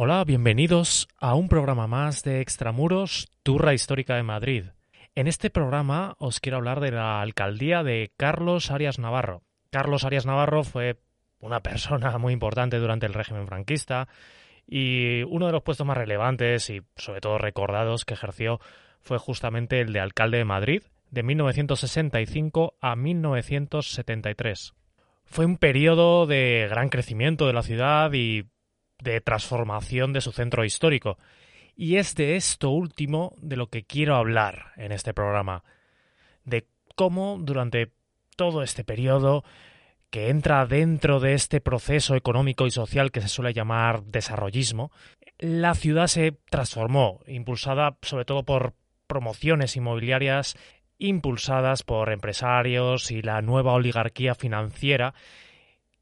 Hola, bienvenidos a un programa más de Extramuros, Turra Histórica de Madrid. En este programa os quiero hablar de la alcaldía de Carlos Arias Navarro. Carlos Arias Navarro fue una persona muy importante durante el régimen franquista y uno de los puestos más relevantes y sobre todo recordados que ejerció fue justamente el de alcalde de Madrid de 1965 a 1973. Fue un periodo de gran crecimiento de la ciudad y de transformación de su centro histórico. Y es de esto último de lo que quiero hablar en este programa, de cómo durante todo este periodo que entra dentro de este proceso económico y social que se suele llamar desarrollismo, la ciudad se transformó, impulsada sobre todo por promociones inmobiliarias impulsadas por empresarios y la nueva oligarquía financiera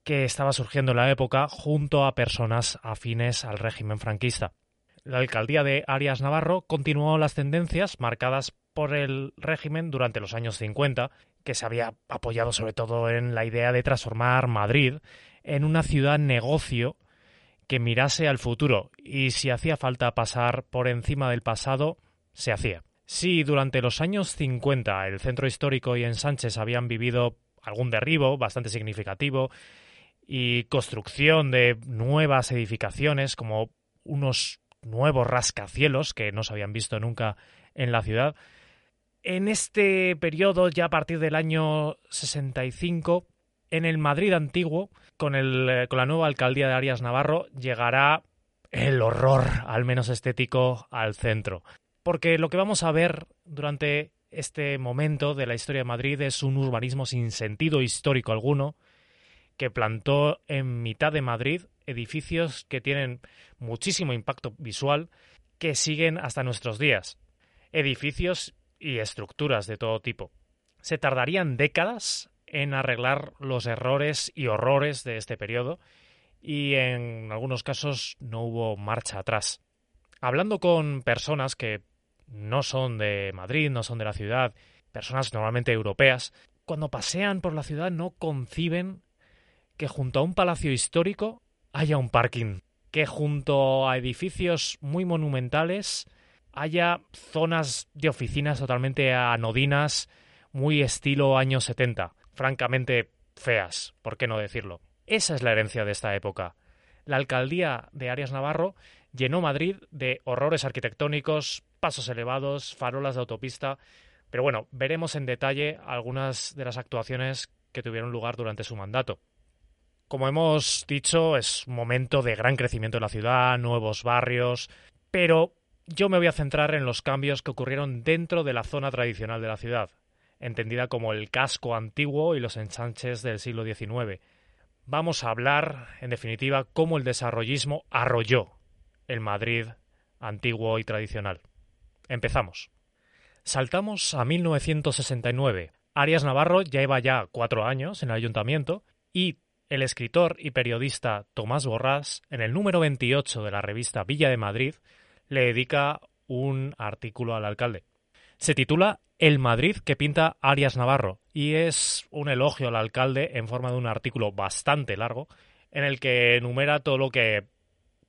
que estaba surgiendo en la época junto a personas afines al régimen franquista. La alcaldía de Arias Navarro continuó las tendencias marcadas por el régimen durante los años 50, que se había apoyado sobre todo en la idea de transformar Madrid en una ciudad negocio que mirase al futuro y si hacía falta pasar por encima del pasado, se hacía. Si durante los años 50 el centro histórico y en Sánchez habían vivido algún derribo bastante significativo y construcción de nuevas edificaciones como unos nuevos rascacielos que no se habían visto nunca en la ciudad. En este periodo, ya a partir del año 65, en el Madrid antiguo, con, el, eh, con la nueva alcaldía de Arias Navarro, llegará el horror, al menos estético, al centro. Porque lo que vamos a ver durante este momento de la historia de Madrid es un urbanismo sin sentido histórico alguno, que plantó en mitad de Madrid edificios que tienen muchísimo impacto visual que siguen hasta nuestros días. Edificios y estructuras de todo tipo. Se tardarían décadas en arreglar los errores y horrores de este periodo y en algunos casos no hubo marcha atrás. Hablando con personas que no son de Madrid, no son de la ciudad, personas normalmente europeas, cuando pasean por la ciudad no conciben que junto a un palacio histórico haya un parking, que junto a edificios muy monumentales haya zonas de oficinas totalmente anodinas, muy estilo años 70, francamente feas, ¿por qué no decirlo? Esa es la herencia de esta época. La alcaldía de Arias Navarro llenó Madrid de horrores arquitectónicos, pasos elevados, farolas de autopista, pero bueno, veremos en detalle algunas de las actuaciones que tuvieron lugar durante su mandato. Como hemos dicho, es un momento de gran crecimiento en la ciudad, nuevos barrios, pero yo me voy a centrar en los cambios que ocurrieron dentro de la zona tradicional de la ciudad, entendida como el casco antiguo y los ensanches del siglo XIX. Vamos a hablar, en definitiva, cómo el desarrollismo arrolló el Madrid antiguo y tradicional. Empezamos. Saltamos a 1969. Arias Navarro ya lleva ya cuatro años en el ayuntamiento y el escritor y periodista Tomás Borrás, en el número 28 de la revista Villa de Madrid, le dedica un artículo al alcalde. Se titula El Madrid que pinta Arias Navarro y es un elogio al alcalde en forma de un artículo bastante largo en el que enumera todo lo que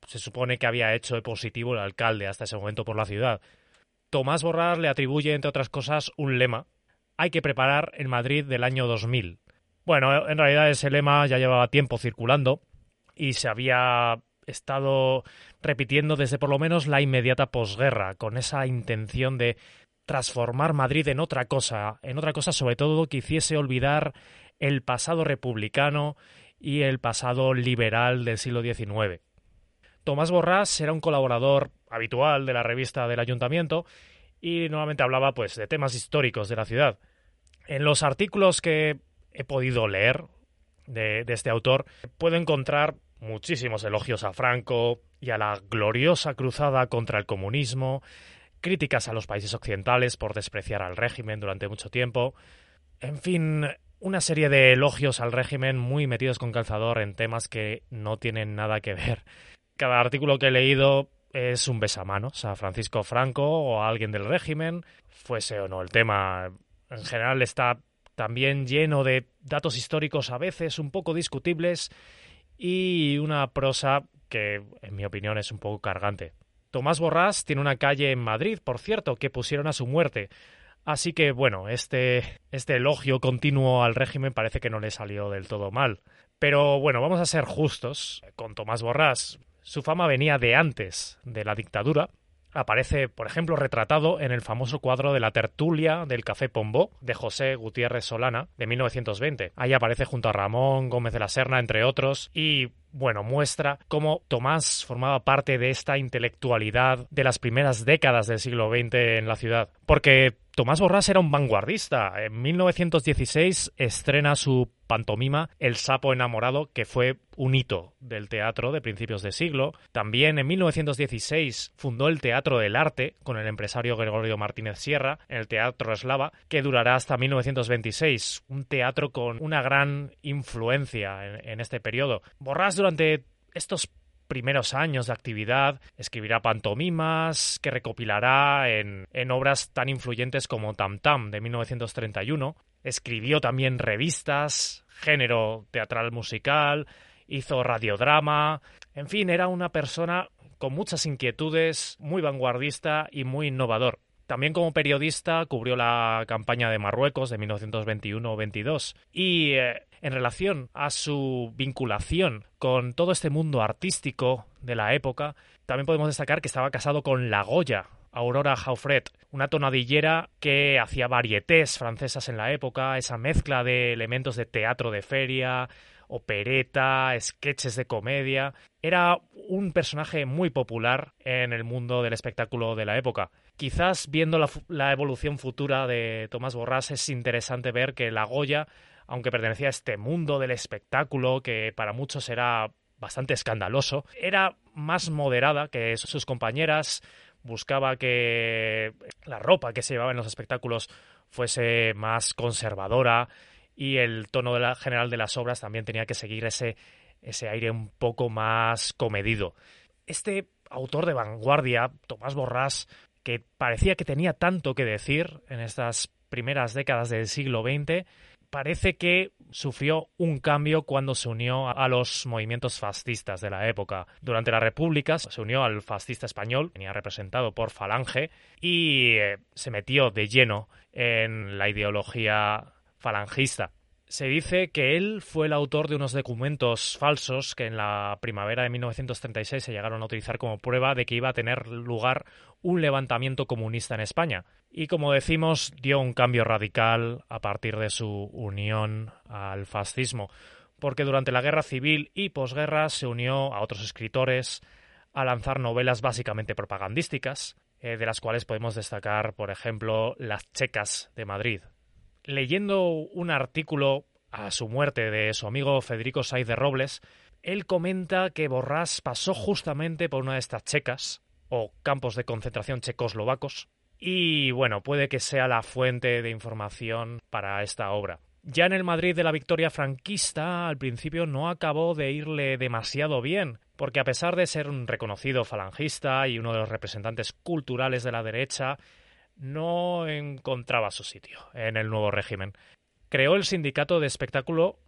se supone que había hecho de positivo el alcalde hasta ese momento por la ciudad. Tomás Borrás le atribuye, entre otras cosas, un lema. Hay que preparar el Madrid del año 2000, bueno, en realidad ese lema ya llevaba tiempo circulando y se había estado repitiendo desde por lo menos la inmediata posguerra, con esa intención de transformar Madrid en otra cosa, en otra cosa sobre todo que hiciese olvidar el pasado republicano y el pasado liberal del siglo XIX. Tomás Borrás era un colaborador habitual de la revista del ayuntamiento y normalmente hablaba pues de temas históricos de la ciudad. En los artículos que he podido leer de, este autor, puedo encontrar muchísimos elogios a Franco y a la gloriosa cruzada contra el comunismo, críticas a los países occidentales por despreciar al régimen durante mucho tiempo, en fin, una serie de elogios al régimen muy metidos con calzador en temas que no tienen nada que ver. Cada artículo que he leído es un besamanos a Francisco Franco o a alguien del régimen, fuese o no el tema. En general está también lleno de datos históricos a veces un poco discutibles y una prosa que en mi opinión es un poco cargante. Tomás Borrás tiene una calle en Madrid, por cierto, que pusieron a su muerte. Así que bueno, este, este elogio continuo al régimen parece que no le salió del todo mal. Pero bueno, vamos a ser justos con Tomás Borrás. Su fama venía de antes de la dictadura, aparece, por ejemplo, retratado en el famoso cuadro de la tertulia del Café Pombó de José Gutiérrez Solana de 1920. Ahí aparece junto a Ramón Gómez de la Serna, entre otros, y bueno, muestra cómo Tomás formaba parte de esta intelectualidad de las primeras décadas del siglo XX en la ciudad. Porque Tomás Borrás era un vanguardista. En 1916 estrena su pantomima El sapo enamorado, que fue un hito del teatro de principios de siglo. También en 1916 fundó el Teatro del Arte con el empresario Gregorio Martínez Sierra en el Teatro Eslava, que durará hasta 1926. Un teatro con una gran influencia en, este periodo. Borrás durante estos primeros años de actividad escribirá pantomimas que recopilará en, en, obras tan influyentes como Tam Tam de 1931. Escribió también revistas, género teatral musical, hizo radiodrama. En fin, era una persona con muchas inquietudes, muy vanguardista y muy innovador. También como periodista cubrió la campaña de Marruecos de 1921-22 y eh, en relación a su vinculación con todo este mundo artístico de la época, también podemos destacar que estaba casado con la Goya, Aurora Jaufret, una tonadillera que hacía varietés francesas en la época, esa mezcla de elementos de teatro de feria, opereta, sketches de comedia. Era un personaje muy popular en el mundo del espectáculo de la época. Quizás viendo la, evolución futura de Tomás Borrás es interesante ver que la Goya, aunque pertenecía a este mundo del espectáculo que para muchos era bastante escandaloso, era más moderada que sus compañeras, buscaba que la ropa que se llevaba en los espectáculos fuese más conservadora, y el tono general de las obras también tenía que seguir ese, ese aire un poco más comedido. Este autor de vanguardia, Tomás Borrás, que parecía que tenía tanto que decir en estas primeras décadas del siglo XX, parece que sufrió un cambio cuando se unió a los movimientos fascistas de la época. Durante la República se unió al fascista español, venía representado por Falange, y eh, se metió de lleno en la ideología falangista. Se dice que él fue el autor de unos documentos falsos que en la primavera de 1936 se llegaron a utilizar como prueba de que iba a tener lugar un levantamiento comunista en España. Y como decimos, dio un cambio radical a partir de su unión al fascismo, porque durante la guerra civil y posguerra se unió a otros escritores a lanzar novelas básicamente propagandísticas, eh, de las cuales podemos destacar, por ejemplo, Las Checas de Madrid, leyendo un artículo a su muerte de su amigo Federico Saiz de Robles, él comenta que Borrás pasó justamente por una de estas checas, o campos de concentración checoslovacos, y bueno, puede que sea la fuente de información para esta obra. Ya en el Madrid de la victoria franquista, al principio no acabó de irle demasiado bien, porque a pesar de ser un reconocido falangista y uno de los representantes culturales de la derecha, no encontraba su sitio en el nuevo régimen. Creó el sindicato de espectáculo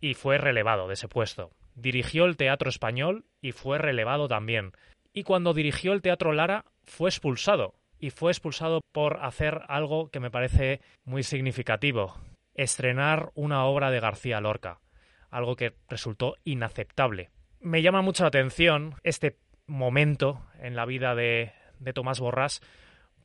y fue relevado de ese puesto. Dirigió el Teatro Español y fue relevado también. Y cuando dirigió el Teatro Lara fue expulsado. Y fue expulsado por hacer algo que me parece muy significativo. Estrenar una obra de García Lorca. Algo que resultó inaceptable. Me llama mucho la atención este momento en la vida de, de Tomás Borrás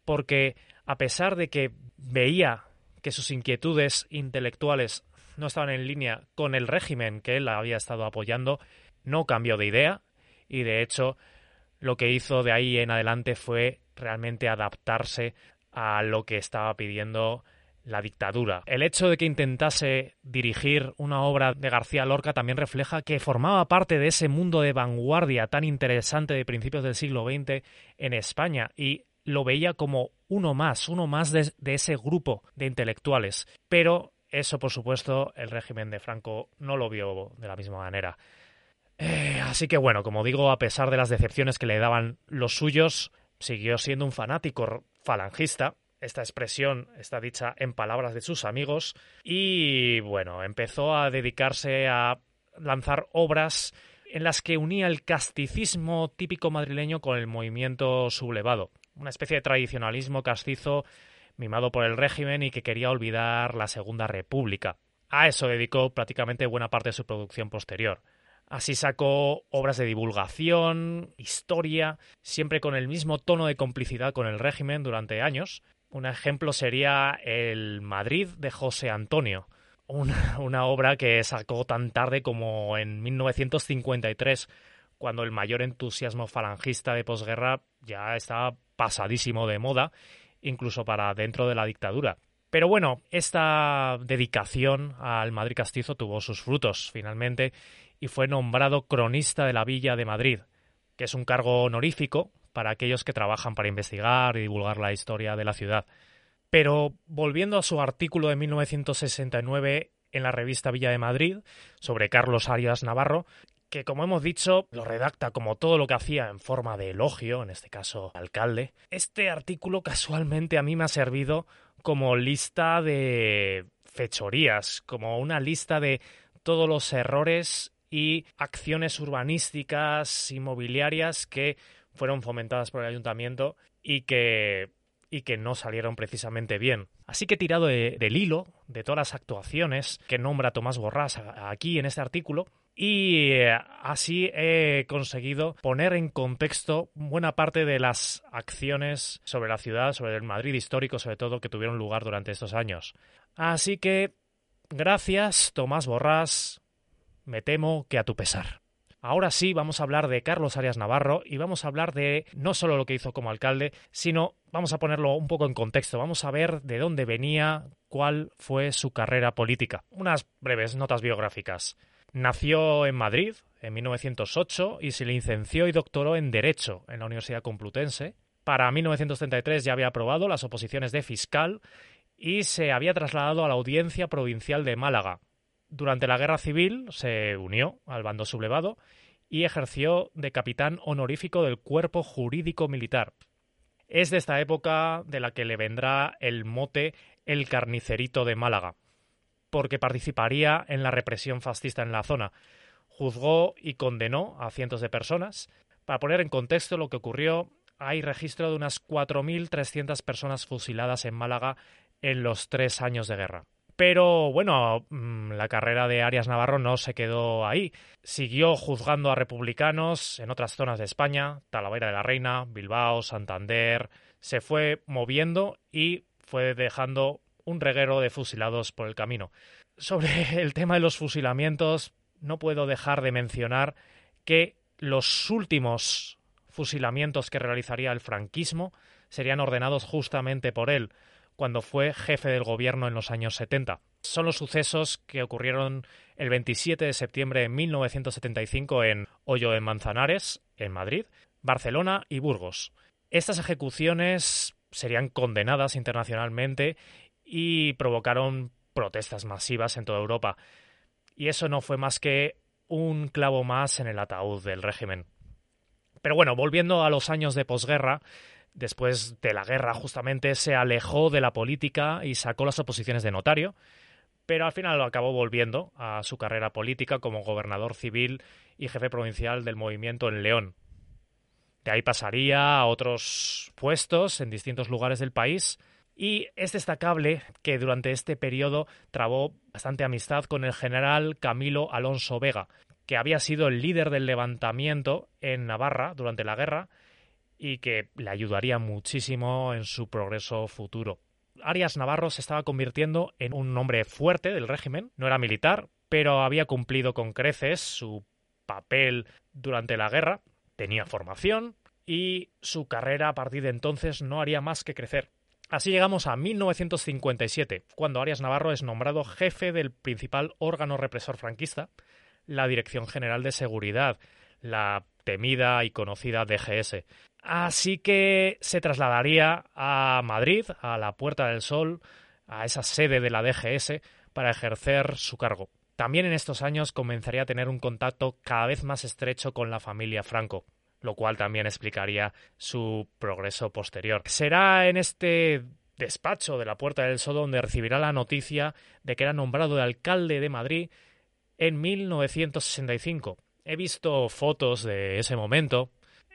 porque a pesar de que veía que sus inquietudes intelectuales no estaban en línea con el régimen que él había estado apoyando, no cambió de idea y de hecho lo que hizo de ahí en adelante fue realmente adaptarse a lo que estaba pidiendo la dictadura. El hecho de que intentase dirigir una obra de García Lorca también refleja que formaba parte de ese mundo de vanguardia tan interesante de principios del siglo XX en España y lo veía como uno más, uno más de, ese grupo de intelectuales. Pero eso, por supuesto, el régimen de Franco no lo vio de la misma manera. Eh, así que bueno, como digo, a pesar de las decepciones que le daban los suyos, siguió siendo un fanático falangista. Esta expresión está dicha en palabras de sus amigos y bueno, empezó a dedicarse a lanzar obras en las que unía el casticismo típico madrileño con el movimiento sublevado, una especie de tradicionalismo castizo mimado por el régimen y que quería olvidar la Segunda República. A eso dedicó prácticamente buena parte de su producción posterior. Así sacó obras de divulgación, historia, siempre con el mismo tono de complicidad con el régimen durante años. Un ejemplo sería El Madrid de José Antonio, una, obra que sacó tan tarde como en 1953, cuando el mayor entusiasmo falangista de posguerra ya estaba pasadísimo de moda, incluso para dentro de la dictadura. Pero bueno, esta dedicación al Madrid castizo tuvo sus frutos finalmente y fue nombrado cronista de la Villa de Madrid, que es un cargo honorífico para aquellos que trabajan para investigar y divulgar la historia de la ciudad. Pero volviendo a su artículo de 1969 en la revista Villa de Madrid sobre Carlos Arias Navarro, que como hemos dicho lo redacta como todo lo que hacía en forma de elogio, en este caso alcalde, este artículo casualmente a mí me ha servido como lista de fechorías, como una lista de todos los errores y acciones urbanísticas, inmobiliarias que fueron fomentadas por el ayuntamiento y que y que no salieron precisamente bien. Así que he tirado del hilo de todas las actuaciones que nombra Tomás Borrás aquí en este artículo y eh, así he conseguido poner en contexto buena parte de las acciones sobre la ciudad, sobre el Madrid histórico sobre todo, que tuvieron lugar durante estos años. Así que, gracias, Tomás Borrás, me temo que a tu pesar. Ahora sí vamos a hablar de Carlos Arias Navarro y vamos a hablar de no solo lo que hizo como alcalde, sino vamos a ponerlo un poco en contexto, vamos a ver de dónde venía, cuál fue su carrera política. Unas breves notas biográficas. Nació en Madrid en 1908 y se licenció y doctoró en Derecho en la Universidad Complutense. Para 1933 ya había aprobado las oposiciones de fiscal y se había trasladado a la Audiencia Provincial de Málaga, durante la Guerra Civil se unió al bando sublevado y ejerció de capitán honorífico del Cuerpo Jurídico Militar. Es de esta época de la que le vendrá el mote el carnicerito de Málaga, porque participaría en la represión fascista en la zona. Juzgó y condenó a cientos de personas. Para poner en contexto lo que ocurrió, hay registro de unas 4.300 personas fusiladas en Málaga en los tres años de guerra. Pero bueno, mm, la carrera de Arias Navarro no se quedó ahí. Siguió juzgando a republicanos en otras zonas de España, Talavera de la Reina, Bilbao, Santander. Se fue moviendo y fue dejando un reguero de fusilados por el camino. Sobre el tema de los fusilamientos, no puedo dejar de mencionar que los últimos fusilamientos que realizaría el franquismo serían ordenados justamente por él cuando fue jefe del gobierno en los años 70. Son los sucesos que ocurrieron el 27 de septiembre de 1975 en Hoyo de Manzanares, en Madrid, Barcelona y Burgos. Estas ejecuciones serían condenadas internacionalmente y provocaron protestas masivas en toda Europa. Y eso no fue más que un clavo más en el ataúd del régimen. Pero bueno, volviendo a los años de posguerra, después de la guerra justamente se alejó de la política y sacó las oposiciones de notario, pero al final lo acabó volviendo a su carrera política como gobernador civil y jefe provincial del movimiento en León. De ahí pasaría a otros puestos en distintos lugares del país y es destacable que durante este periodo trabó bastante amistad con el general Camilo Alonso Vega, que había sido el líder del levantamiento en Navarra durante la guerra y que le ayudaría muchísimo en su progreso futuro. Arias Navarro se estaba convirtiendo en un hombre fuerte del régimen, no era militar, pero había cumplido con creces su papel durante la guerra, tenía formación y su carrera a partir de entonces no haría más que crecer. Así llegamos a 1957, cuando Arias Navarro es nombrado jefe del principal órgano represor franquista, la Dirección General de Seguridad, la temida y conocida DGS. Así que se trasladaría a Madrid, a la Puerta del Sol, a esa sede de la DGS, para ejercer su cargo. También en estos años comenzaría a tener un contacto cada vez más estrecho con la familia Franco, lo cual también explicaría su progreso posterior. Será en este despacho de la Puerta del Sol donde recibirá la noticia de que era nombrado de alcalde de Madrid en 1965 He visto fotos de ese momento,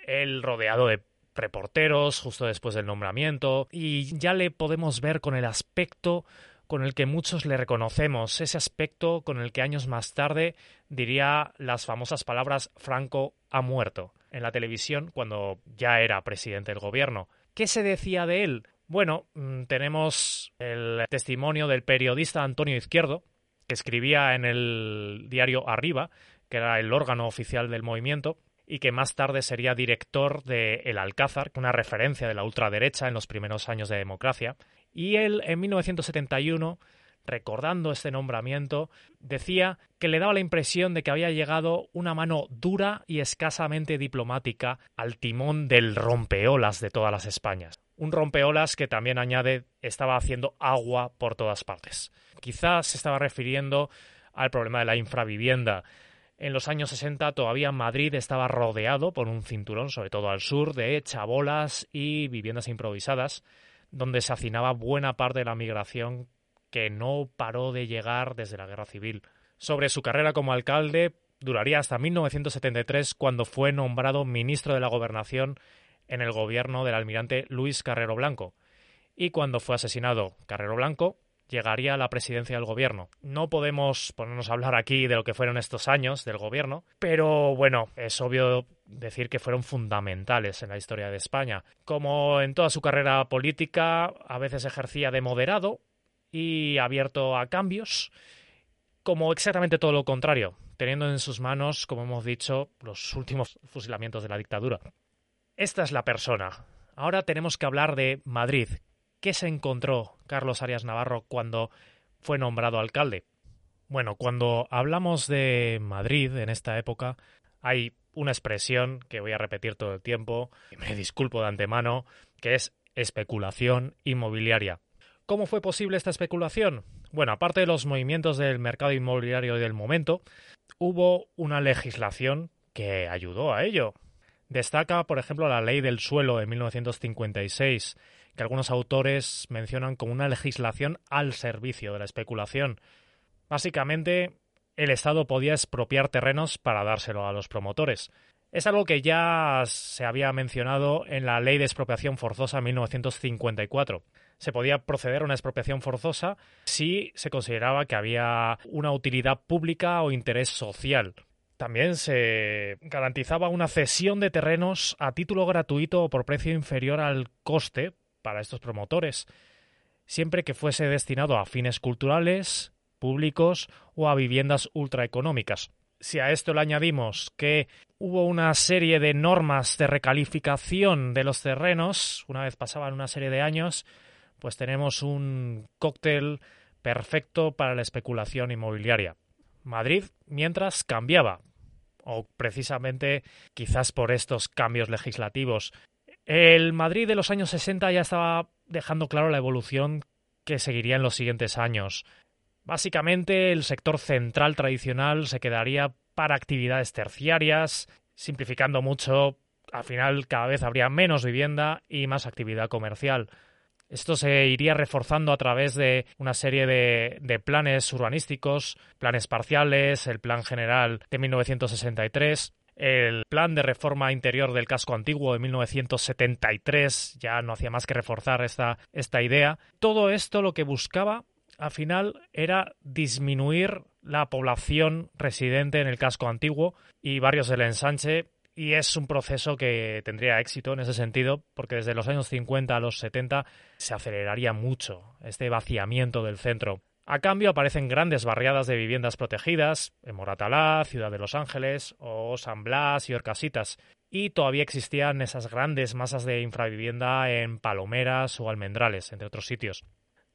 él rodeado de reporteros justo después del nombramiento, y ya le podemos ver con el aspecto con el que muchos le reconocemos, ese aspecto con el que años más tarde diría las famosas palabras Franco ha muerto en la televisión cuando ya era presidente del gobierno. ¿Qué se decía de él? Bueno, mm, tenemos el testimonio del periodista Antonio Izquierdo, que escribía en el diario Arriba, que era el órgano oficial del movimiento, y que más tarde sería director de El Alcázar, una referencia de la ultraderecha en los primeros años de democracia. Y él, en 1971, recordando este nombramiento, decía que le daba la impresión de que había llegado una mano dura y escasamente diplomática al timón del rompeolas de todas las Españas un rompeolas que también añade estaba haciendo agua por todas partes. Quizás se estaba refiriendo al problema de la infravivienda. En los años 60 todavía Madrid estaba rodeado por un cinturón, sobre todo al sur, de chabolas y viviendas improvisadas, donde se hacinaba buena parte de la migración que no paró de llegar desde la Guerra Civil. Sobre su carrera como alcalde, duraría hasta 1973 cuando fue nombrado ministro de la Gobernación en el gobierno del almirante Luis Carrero Blanco. Y cuando fue asesinado Carrero Blanco, llegaría a la presidencia del gobierno. No podemos ponernos a hablar aquí de lo que fueron estos años del gobierno, pero bueno, es obvio decir que fueron fundamentales en la historia de España. Como en toda su carrera política, a veces ejercía de moderado y abierto a cambios, como exactamente todo lo contrario, teniendo en sus manos, como hemos dicho, los últimos fusilamientos de la dictadura. Esta es la persona. Ahora tenemos que hablar de Madrid. ¿Qué se encontró Carlos Arias Navarro cuando fue nombrado alcalde? Bueno, cuando hablamos de Madrid en esta época, hay una expresión que voy a repetir todo el tiempo, y me disculpo de antemano, que es especulación inmobiliaria. ¿Cómo fue posible esta especulación? Bueno, aparte de los movimientos del mercado inmobiliario del momento, hubo una legislación que ayudó a ello. Destaca, por ejemplo, la ley del suelo de 1956, que algunos autores mencionan como una legislación al servicio de la especulación. Básicamente, el Estado podía expropiar terrenos para dárselo a los promotores. Es algo que ya se había mencionado en la Ley de Expropiación Forzosa 1954. Se podía proceder a una expropiación forzosa si se consideraba que había una utilidad pública o interés social. También se garantizaba una cesión de terrenos a título gratuito o por precio inferior al coste para estos promotores, siempre que fuese destinado a fines culturales, públicos o a viviendas ultraeconómicas. Si a esto le añadimos que hubo una serie de normas de recalificación de los terrenos, una vez pasaban una serie de años, pues tenemos un cóctel perfecto para la especulación inmobiliaria. Madrid, mientras, cambiaba, o precisamente quizás por estos cambios legislativos. El Madrid de los años 60 ya estaba dejando claro la evolución que seguiría en los siguientes años. Básicamente el sector central tradicional se quedaría para actividades terciarias, simplificando mucho, al final cada vez habría menos vivienda y más actividad comercial. Esto se iría reforzando a través de una serie de, planes urbanísticos, planes parciales, el plan general de 1963, el plan de reforma interior del casco antiguo de 1973 ya no hacía más que reforzar esta, esta idea. Todo esto lo que buscaba al final era disminuir la población residente en el casco antiguo y barrios del ensanche y es un proceso que tendría éxito en ese sentido, porque desde los años 50 a los 70 se aceleraría mucho este vaciamiento del centro. A cambio aparecen grandes barriadas de viviendas protegidas en Moratalá, Ciudad de Los Ángeles o San Blas y Orcasitas, y todavía existían esas grandes masas de infravivienda en Palomeras o Almendrales, entre otros sitios.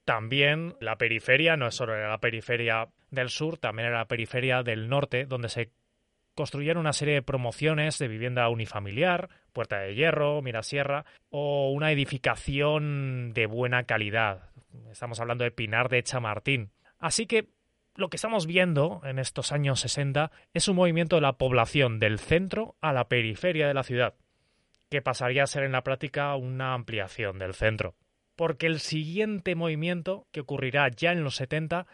También la periferia no es solo la periferia del sur, también era la periferia del norte, donde se construyeron una serie de promociones de vivienda unifamiliar, Puerta de Hierro, Mirasierra, o una edificación de buena calidad. Estamos hablando de Pinar de Chamartín. Así que lo que estamos viendo en estos años 60 es un movimiento de la población del centro a la periferia de la ciudad, que pasaría a ser en la práctica una ampliación del centro. Porque el siguiente movimiento que ocurrirá ya en los 70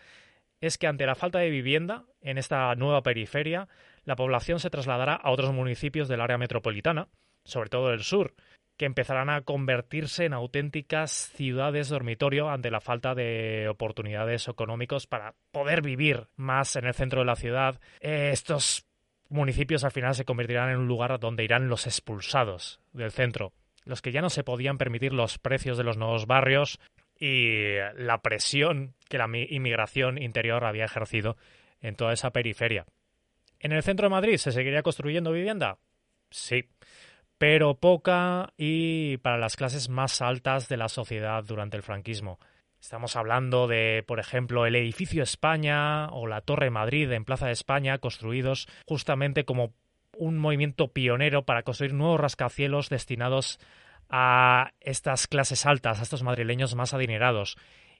es que ante la falta de vivienda en esta nueva periferia, la población se trasladará a otros municipios del área metropolitana, sobre todo del sur, que empezarán a convertirse en auténticas ciudades dormitorio ante la falta de oportunidades económicas para poder vivir más en el centro de la ciudad. Estos municipios al final se convertirán en un lugar donde irán los expulsados del centro, los que ya no se podían permitir los precios de los nuevos barrios y la presión que la inmigración interior había ejercido en toda esa periferia. ¿En el centro de Madrid se seguiría construyendo vivienda? Sí pero poca y para las clases más altas de la sociedad durante el franquismo. Estamos hablando de, por ejemplo, el edificio España o la Torre Madrid en Plaza de España, construidos justamente como un movimiento pionero para construir nuevos rascacielos destinados a estas clases altas, a estos madrileños más adinerados,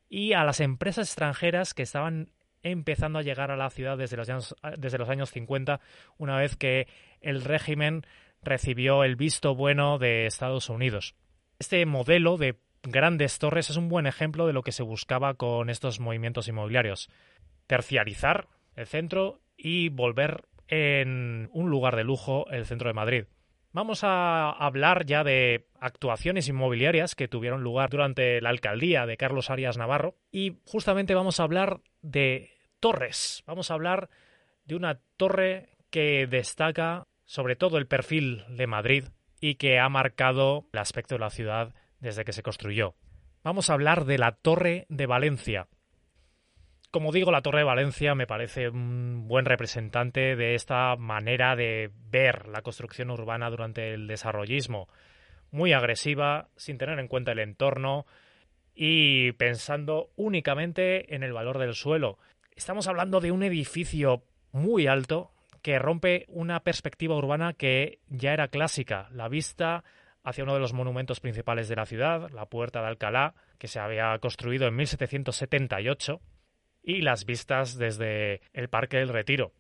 y a las empresas extranjeras que estaban empezando a llegar a la ciudad desde los años, desde los años 50, una vez que el régimen recibió el visto bueno de Estados Unidos. Este modelo de grandes torres es un buen ejemplo de lo que se buscaba con estos movimientos inmobiliarios. Terciarizar el centro y volver en un lugar de lujo el centro de Madrid. Vamos a hablar ya de actuaciones inmobiliarias que tuvieron lugar durante la alcaldía de Carlos Arias Navarro y justamente vamos a hablar de torres. Vamos a hablar de una torre que destaca sobre todo el perfil de Madrid y que ha marcado el aspecto de la ciudad desde que se construyó. Vamos a hablar de la Torre de Valencia. Como digo, la Torre de Valencia me parece un buen representante de esta manera de ver la construcción urbana durante el desarrollismo. Muy agresiva, sin tener en cuenta el entorno y pensando únicamente en el valor del suelo. Estamos hablando de un edificio muy alto, que rompe una perspectiva urbana que ya era clásica, la vista hacia uno de los monumentos principales de la ciudad, la Puerta de Alcalá, que se había construido en 1778, y las vistas desde el Parque del Retiro.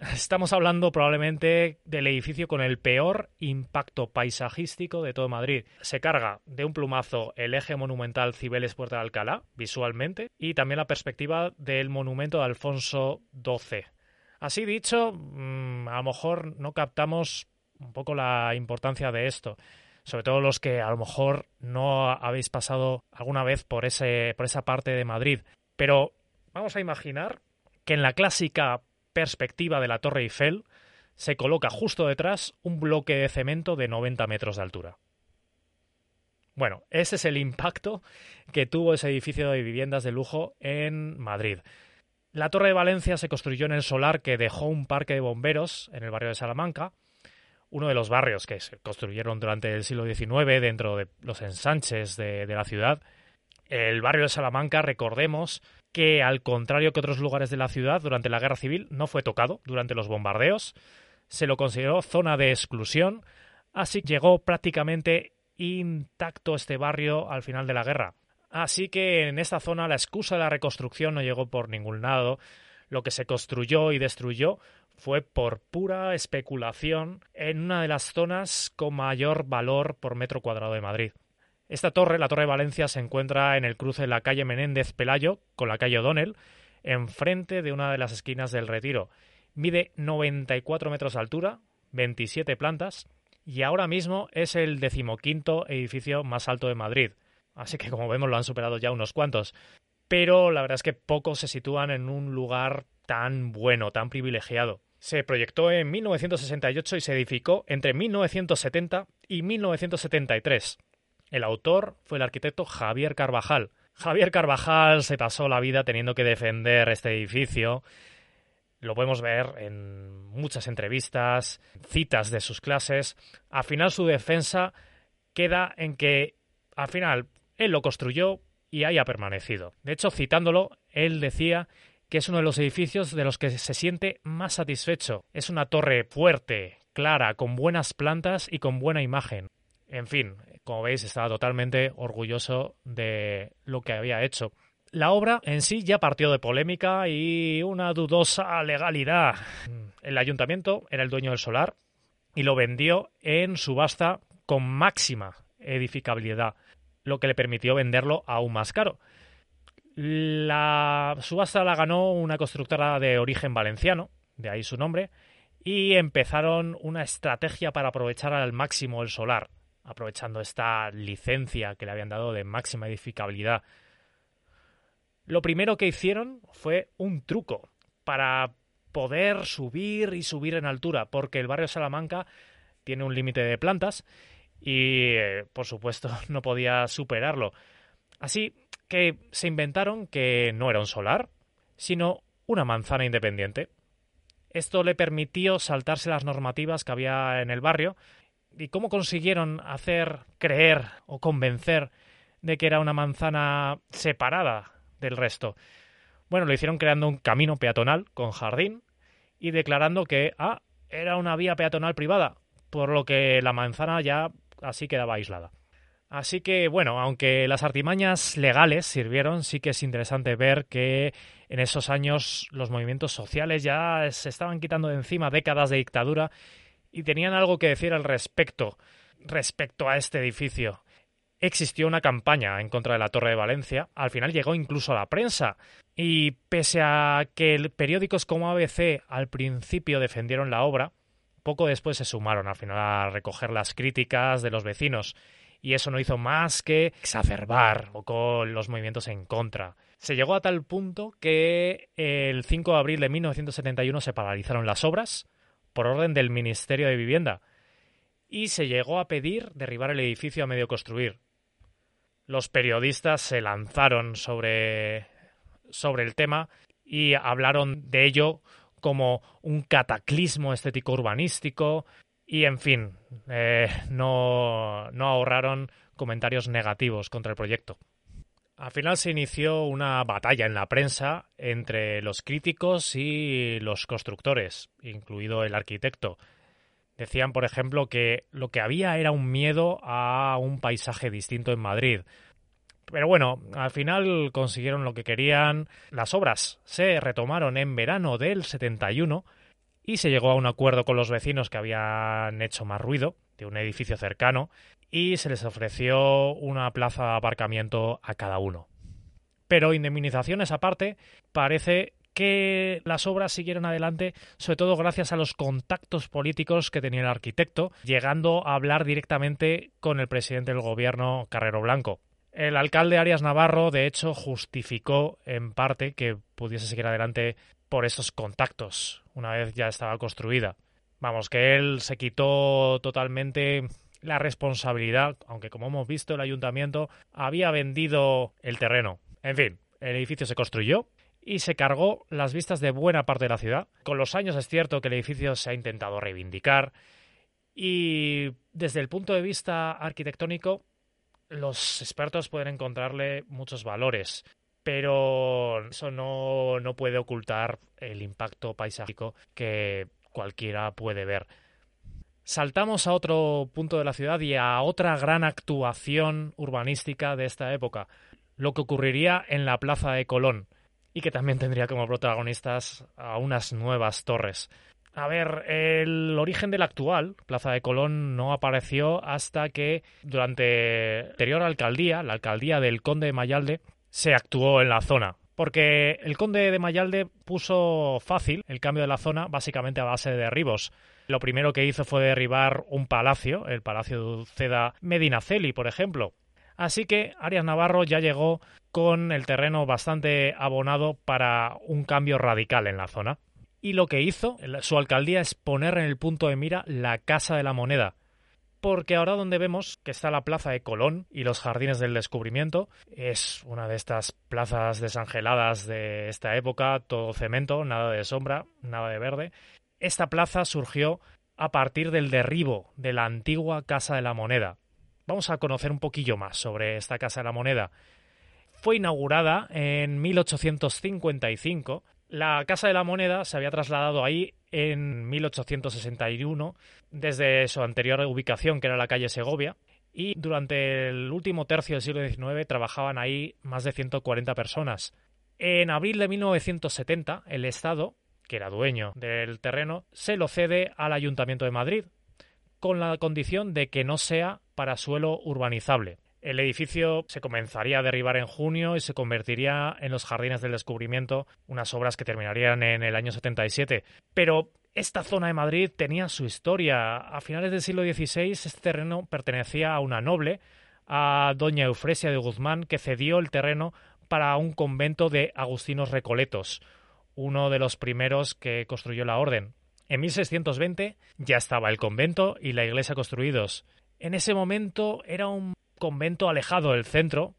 Estamos hablando probablemente del edificio con el peor impacto paisajístico de todo Madrid. Se carga de un plumazo el eje monumental Cibeles Puerta de Alcalá, visualmente, y también la perspectiva del monumento de Alfonso XII, Así dicho, mm, a lo mejor no captamos un poco la importancia de esto. Sobre todo los que a lo mejor no habéis pasado alguna vez por, ese, por esa parte de Madrid. Pero vamos a imaginar que en la clásica perspectiva de la Torre Eiffel se coloca justo detrás un bloque de cemento de 90 metros de altura. Bueno, ese es el impacto que tuvo ese edificio de viviendas de lujo en Madrid. La Torre de Valencia se construyó en el solar que dejó un parque de bomberos en el barrio de Salamanca, uno de los barrios que se construyeron durante el siglo XIX dentro de los ensanches de, la ciudad. El barrio de Salamanca, recordemos que al contrario que otros lugares de la ciudad durante la guerra civil, no fue tocado durante los bombardeos, se lo consideró zona de exclusión, así llegó prácticamente intacto este barrio al final de la guerra. Así que en esta zona la excusa de la reconstrucción no llegó por ningún lado. Lo que se construyó y destruyó fue por pura especulación en una de las zonas con mayor valor por metro cuadrado de Madrid. Esta torre, la Torre de Valencia, se encuentra en el cruce de la calle Menéndez Pelayo con la calle O'Donnell, enfrente de una de las esquinas del Retiro. Mide 94 metros de altura, 27 plantas, y ahora mismo es el decimoquinto edificio más alto de Madrid. Así que como vemos lo han superado ya unos cuantos. Pero la verdad es que pocos se sitúan en un lugar tan bueno, tan privilegiado. Se proyectó en 1968 y se edificó entre 1970 y 1973. El autor fue el arquitecto Javier Carvajal. Javier Carvajal se pasó la vida teniendo que defender este edificio. Lo podemos ver en muchas entrevistas, citas de sus clases. Al final su defensa queda en que al final él lo construyó y haya permanecido. De hecho, citándolo, él decía que es uno de los edificios de los que se siente más satisfecho. Es una torre fuerte, clara, con buenas plantas y con buena imagen. En fin, como veis, estaba totalmente orgulloso de lo que había hecho. La obra en sí ya partió de polémica y una dudosa legalidad. El ayuntamiento era el dueño del solar y lo vendió en subasta con máxima edificabilidad lo que le permitió venderlo aún más caro. La subasta la ganó una constructora de origen valenciano, de ahí su nombre, y empezaron una estrategia para aprovechar al máximo el solar, aprovechando esta licencia que le habían dado de máxima edificabilidad. Lo primero que hicieron fue un truco para poder subir y subir en altura, porque el barrio Salamanca tiene un límite de plantas y, eh, por supuesto, no podía superarlo. Así que se inventaron que no era un solar, sino una manzana independiente. Esto le permitió saltarse las normativas que había en el barrio. ¿Y cómo consiguieron hacer creer o convencer de que era una manzana separada del resto? Bueno, lo hicieron creando un camino peatonal con jardín y declarando que ah, era una vía peatonal privada, por lo que la manzana ya así quedaba aislada. Así que, bueno, aunque las artimañas legales sirvieron, sí que es interesante ver que en esos años los movimientos sociales ya se estaban quitando de encima décadas de dictadura y tenían algo que decir al respecto, respecto a este edificio. Existió una campaña en contra de la Torre de Valencia, al final llegó incluso a la prensa, y pese a que periódicos como ABC al principio defendieron la obra, poco después se sumaron al final a recoger las críticas de los vecinos y eso no hizo más que exacerbar con los movimientos en contra. Se llegó a tal punto que el 5 de abril de 1971 se paralizaron las obras por orden del Ministerio de Vivienda y se llegó a pedir derribar el edificio a medio construir. Los periodistas se lanzaron sobre, sobre el tema y hablaron de ello como un cataclismo estético urbanístico, y en fin, eh, no, no ahorraron comentarios negativos contra el proyecto. Al final se inició una batalla en la prensa entre los críticos y los constructores, incluido el arquitecto. Decían, por ejemplo, que lo que había era un miedo a un paisaje distinto en Madrid. Pero bueno, al final consiguieron lo que querían. Las obras se retomaron en verano del 71 y se llegó a un acuerdo con los vecinos que habían hecho más ruido de un edificio cercano y se les ofreció una plaza de aparcamiento a cada uno. Pero indemnizaciones aparte, parece que las obras siguieron adelante, sobre todo gracias a los contactos políticos que tenía el arquitecto, llegando a hablar directamente con el presidente del gobierno, Carrero Blanco. El alcalde Arias Navarro, de hecho, justificó en parte que pudiese seguir adelante por esos contactos, una vez ya estaba construida. Vamos, que él se quitó totalmente la responsabilidad, aunque como hemos visto el ayuntamiento había vendido el terreno. En fin, el edificio se construyó y se cargó las vistas de buena parte de la ciudad. Con los años es cierto que el edificio se ha intentado reivindicar y desde el punto de vista arquitectónico los expertos pueden encontrarle muchos valores pero eso no, no puede ocultar el impacto paisajístico que cualquiera puede ver. Saltamos a otro punto de la ciudad y a otra gran actuación urbanística de esta época, lo que ocurriría en la Plaza de Colón, y que también tendría como protagonistas a unas nuevas torres. A ver, el origen de la actual Plaza de Colón no apareció hasta que durante la anterior alcaldía, la alcaldía del conde de Mayalde, se actuó en la zona. Porque el conde de Mayalde puso fácil el cambio de la zona básicamente a base de derribos. Lo primero que hizo fue derribar un palacio, el Palacio de Dulceda Medinaceli, por ejemplo. Así que Arias Navarro ya llegó con el terreno bastante abonado para un cambio radical en la zona. Y lo que hizo su alcaldía es poner en el punto de mira la Casa de la Moneda, porque ahora donde vemos que está la plaza de Colón y los jardines del descubrimiento, es una de estas plazas desangeladas de esta época, todo cemento, nada de sombra, nada de verde. Esta plaza surgió a partir del derribo de la antigua Casa de la Moneda. Vamos a conocer un poquillo más sobre esta Casa de la Moneda. Fue inaugurada en 1855 la Casa de la Moneda se había trasladado ahí en 1861 desde su anterior ubicación, que era la calle Segovia, y durante el último tercio del siglo XIX trabajaban ahí más de 140 personas. En abril de 1970, el Estado, que era dueño del terreno, se lo cede al Ayuntamiento de Madrid, con la condición de que no sea para suelo urbanizable. El edificio se comenzaría a derribar en junio y se convertiría en los Jardines del Descubrimiento, unas obras que terminarían en el año 77. Pero esta zona de Madrid tenía su historia. A finales del siglo XVI este terreno pertenecía a una noble, a doña Eufresia de Guzmán, que cedió el terreno para un convento de agustinos recoletos, uno de los primeros que construyó la orden. En 1620 ya estaba el convento y la iglesia construidos. En ese momento era un convento alejado del centro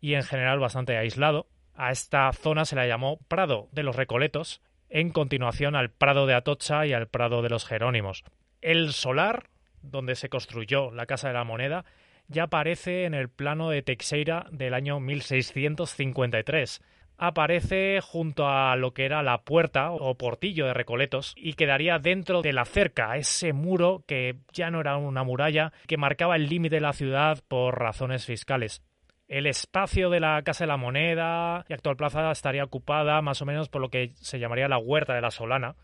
y en general bastante aislado. A esta zona se la llamó Prado de los Recoletos, en continuación al Prado de Atocha y al Prado de los Jerónimos. El solar, donde se construyó la Casa de la Moneda, ya aparece en el plano de Teixeira del año 1653. Aparece junto a lo que era la puerta o portillo de Recoletos y quedaría dentro de la cerca, ese muro que ya no era una muralla, que marcaba el límite de la ciudad por razones fiscales. El espacio de la Casa de la Moneda y actual plaza estaría ocupada más o menos por lo que se llamaría la Huerta de la Solana,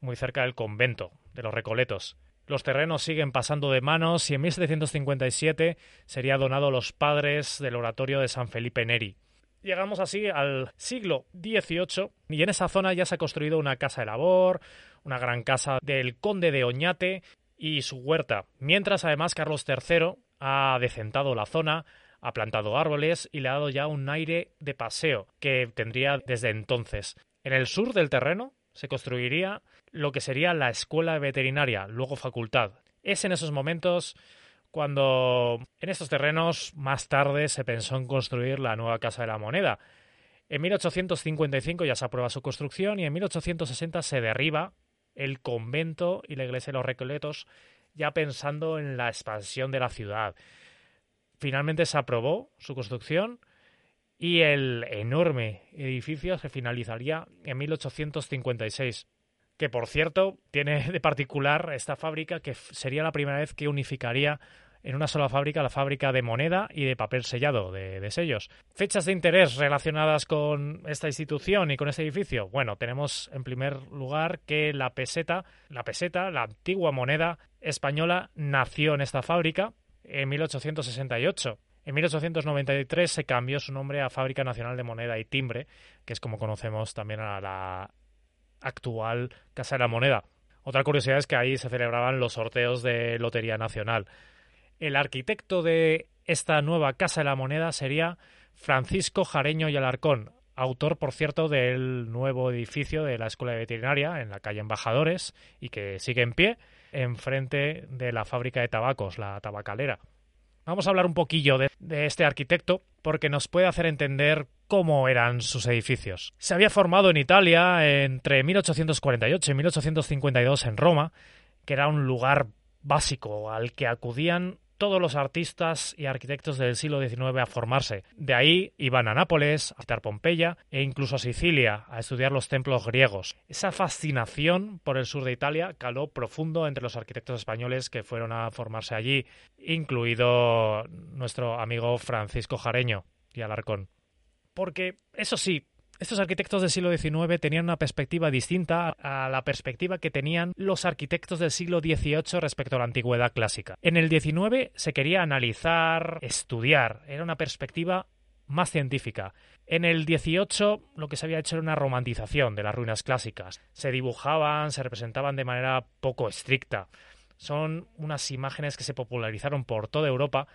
muy cerca del convento de los Recoletos. Los terrenos siguen pasando de manos y en 1757 sería donado a los padres del oratorio de San Felipe Neri. Llegamos así al siglo XVIII y en esa zona ya se ha construido una casa de labor, una gran casa del conde de Oñate y su huerta, mientras además Carlos III ha decentado la zona, ha plantado árboles y le ha dado ya un aire de paseo que tendría desde entonces. En el sur del terreno se construiría lo que sería la escuela veterinaria, luego facultad. Es en esos momentos cuando en estos terrenos más tarde se pensó en construir la nueva Casa de la Moneda. En 1855 ya se aprueba su construcción y en 1860 se derriba el convento y la iglesia de los Recoletos ya pensando en la expansión de la ciudad. Finalmente se aprobó su construcción y el enorme edificio se finalizaría en 1856 que por cierto tiene de particular esta fábrica que sería la primera vez que unificaría en una sola fábrica la fábrica de moneda y de papel sellado, de, sellos. Fechas de interés relacionadas con esta institución y con este edificio. Bueno, tenemos en primer lugar que la peseta, la peseta, la antigua moneda española, nació en esta fábrica en 1868. En 1893 se cambió su nombre a Fábrica Nacional de Moneda y Timbre, que es como conocemos también a la actual Casa de la Moneda. Otra curiosidad es que ahí se celebraban los sorteos de Lotería Nacional. El arquitecto de esta nueva Casa de la Moneda sería Francisco Jareño y Alarcón, autor, por cierto, del nuevo edificio de la Escuela de Veterinaria en la calle Embajadores y que sigue en pie enfrente de la fábrica de tabacos, la tabacalera. Vamos a hablar un poquillo de, de, este arquitecto porque nos puede hacer entender cómo eran sus edificios. Se había formado en Italia entre 1848 y 1852 en Roma, que era un lugar básico al que acudían todos los artistas y arquitectos del siglo XIX a formarse. De ahí iban a Nápoles, a visitar Pompeya e incluso a Sicilia a estudiar los templos griegos. Esa fascinación por el sur de Italia caló profundo entre los arquitectos españoles que fueron a formarse allí, incluido nuestro amigo Francisco Jareño y Alarcón. Porque, eso sí, estos arquitectos del siglo XIX tenían una perspectiva distinta a la perspectiva que tenían los arquitectos del siglo XVIII respecto a la antigüedad clásica. En el XIX se quería analizar, estudiar, era una perspectiva más científica. En el XVIII lo que se había hecho era una romantización de las ruinas clásicas. Se dibujaban, se representaban de manera poco estricta. Son unas imágenes que se popularizaron por toda Europa,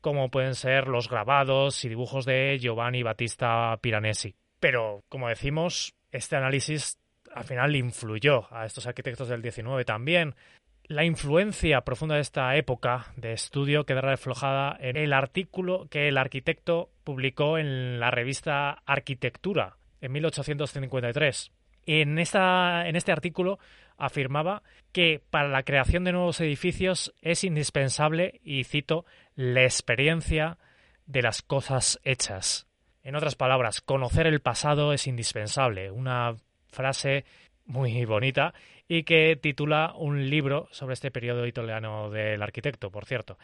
como pueden ser los grabados y dibujos de Giovanni Battista Piranesi. Pero, como decimos, este análisis al final influyó a estos arquitectos del 19 también. La influencia profunda de esta época de estudio queda reflejada en el artículo que el arquitecto publicó en la revista Arquitectura en 1853. En, esta, en este artículo afirmaba que para la creación de nuevos edificios es indispensable, y cito, la experiencia de las cosas hechas. En otras palabras, conocer el pasado es indispensable. Una frase muy bonita y que titula un libro sobre este periodo italiano del arquitecto, por cierto.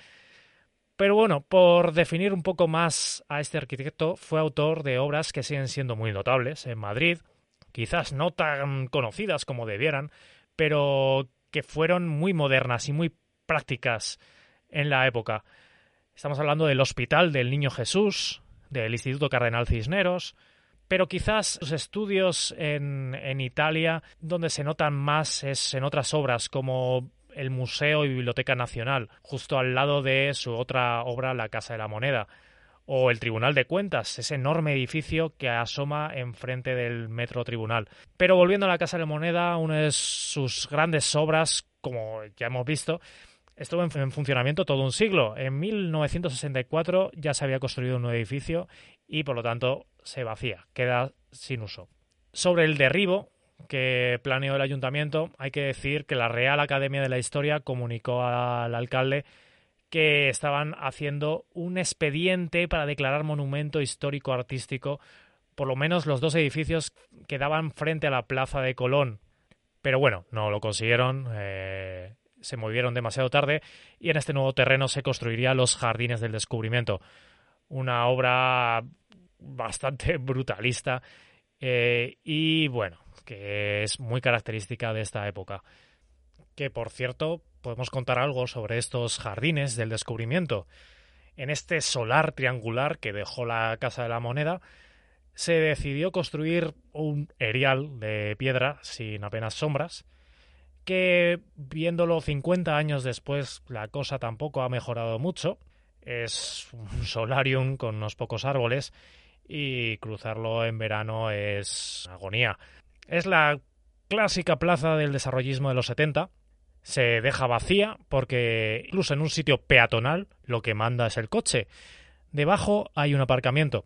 Pero bueno, por definir un poco más a este arquitecto, fue autor de obras que siguen siendo muy notables en Madrid, quizás no tan conocidas como debieran, pero que fueron muy modernas y muy prácticas en la época. Estamos hablando del Hospital del Niño Jesús, del Instituto Cardenal Cisneros, pero quizás sus estudios en, en Italia, donde se notan más, es en otras obras como el Museo y Biblioteca Nacional, justo al lado de su otra obra, La Casa de la Moneda, o el Tribunal de Cuentas, ese enorme edificio que asoma enfrente del Metro Tribunal. Pero volviendo a la Casa de la Moneda, una de sus grandes obras, como ya hemos visto, estuvo en, funcionamiento todo un siglo. En 1964 ya se había construido un nuevo edificio y por lo tanto se vacía, queda sin uso. Sobre el derribo que planeó el ayuntamiento, hay que decir que la Real Academia de la Historia comunicó al alcalde que estaban haciendo un expediente para declarar monumento histórico artístico por lo menos los dos edificios que daban frente a la plaza de Colón. Pero bueno, no lo consiguieron, eh, se movieron demasiado tarde y en este nuevo terreno se construirían los Jardines del Descubrimiento. Una obra bastante brutalista eh, y bueno, que es muy característica de esta época. Que por cierto, podemos contar algo sobre estos jardines del descubrimiento. En este solar triangular que dejó la Casa de la Moneda, se decidió construir un erial de piedra sin apenas sombras, que viéndolo 50 años después la cosa tampoco ha mejorado mucho. Es un solarium con unos pocos árboles y cruzarlo en verano es agonía. Es la clásica plaza del desarrollismo de los 70, se deja vacía porque incluso en un sitio peatonal lo que manda es el coche. Debajo hay un aparcamiento.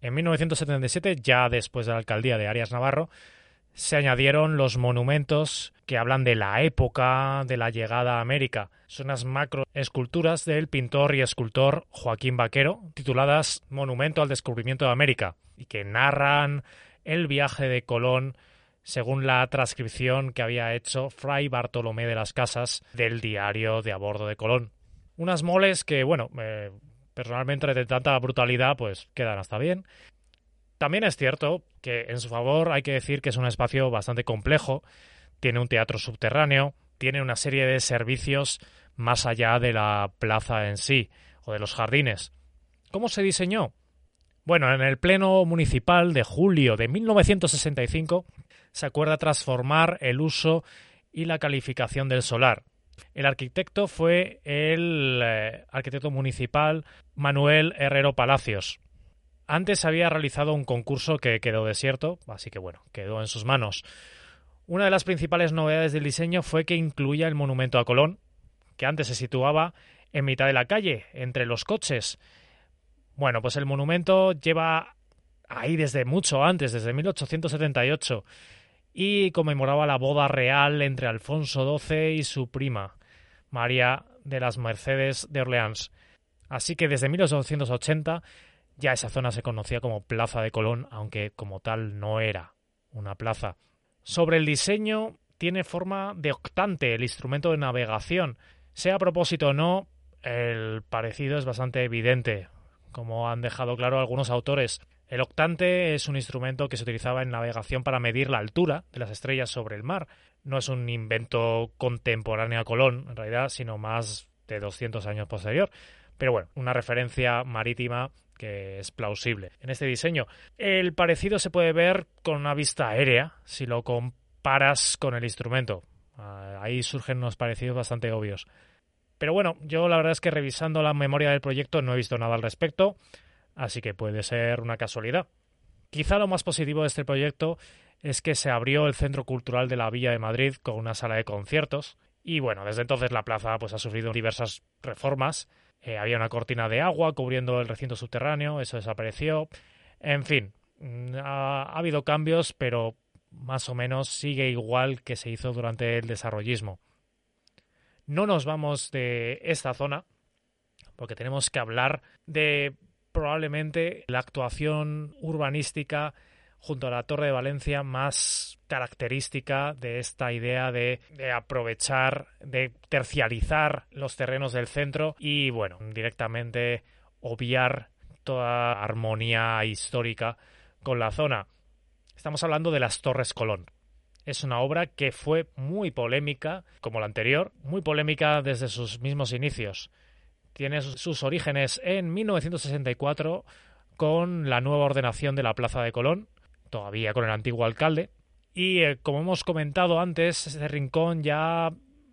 En 1977, ya después de la alcaldía de Arias Navarro, se añadieron los monumentos que hablan de la época de la llegada a América. Son unas macroesculturas del pintor y escultor Joaquín Vaquero, tituladas Monumento al Descubrimiento de América, y que narran el viaje de Colón según la transcripción que había hecho Fray Bartolomé de las Casas del diario de a bordo de Colón. Unas moles que, bueno, eh, personalmente de tanta brutalidad, pues quedan hasta bien. También es cierto que en su favor hay que decir que es un espacio bastante complejo, tiene un teatro subterráneo, tiene una serie de servicios más allá de la plaza en sí o de los jardines. ¿Cómo se diseñó? Bueno, en el Pleno Municipal de julio de 1965 se acuerda transformar el uso y la calificación del solar. El arquitecto fue el eh, arquitecto municipal Manuel Herrero Palacios. Antes había realizado un concurso que quedó desierto, así que bueno, quedó en sus manos. Una de las principales novedades del diseño fue que incluía el monumento a Colón, que antes se situaba en mitad de la calle, entre los coches. Bueno, pues el monumento lleva ahí desde mucho antes, desde 1878, y conmemoraba la boda real entre Alfonso XII y su prima, María de las Mercedes de Orleans. Así que desde 1880 ya esa zona se conocía como Plaza de Colón, aunque como tal no era una plaza. Sobre el diseño, tiene forma de octante el instrumento de navegación. Sea a propósito o no, el parecido es bastante evidente, como han dejado claro algunos autores. El octante es un instrumento que se utilizaba en navegación para medir la altura de las estrellas sobre el mar. No es un invento contemporáneo a Colón, en realidad, sino más de 200 años posterior. Pero bueno, una referencia marítima que es plausible en este diseño. El parecido se puede ver con una vista aérea si lo comparas con el instrumento. Ah, ahí surgen unos parecidos bastante obvios. Pero bueno, yo la verdad es que revisando la memoria del proyecto no he visto nada al respecto así que puede ser una casualidad. Quizá lo más positivo de este proyecto es que se abrió el Centro Cultural de la Villa de Madrid con una sala de conciertos y bueno, desde entonces la plaza pues ha sufrido diversas reformas. Eh, había una cortina de agua cubriendo el recinto subterráneo, eso desapareció. En fin, mm, ha, ha habido cambios, pero más o menos sigue igual que se hizo durante el desarrollismo. No nos vamos de esta zona, porque tenemos que hablar de probablemente la actuación urbanística junto a la Torre de Valencia más característica de esta idea de, aprovechar, de tercializar los terrenos del centro y, bueno, directamente obviar toda armonía histórica con la zona. Estamos hablando de las Torres Colón. Es una obra que fue muy polémica, como la anterior, muy polémica desde sus mismos inicios tiene sus orígenes en 1964 con la nueva ordenación de la Plaza de Colón, todavía con el antiguo alcalde. Y eh, como hemos comentado antes, ese rincón ya,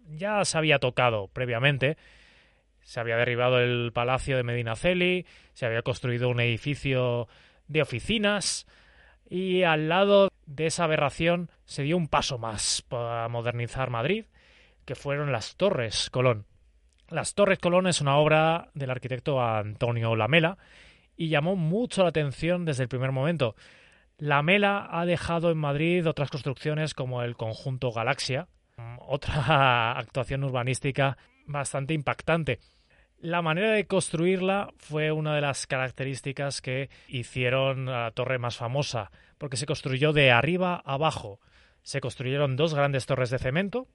ya se había tocado previamente. Se había derribado el palacio de Medinaceli, se había construido un edificio de oficinas y al lado de esa aberración se dio un paso más para modernizar Madrid, que fueron las Torres Colón. Las Torres Colón es una obra del arquitecto Antonio Lamela y llamó mucho la atención desde el primer momento. Lamela ha dejado en Madrid otras construcciones como el conjunto Galaxia, otra actuación urbanística bastante impactante. La manera de construirla fue una de las características que hicieron a la torre más famosa, porque se construyó de arriba abajo. Se construyeron dos grandes torres de cemento,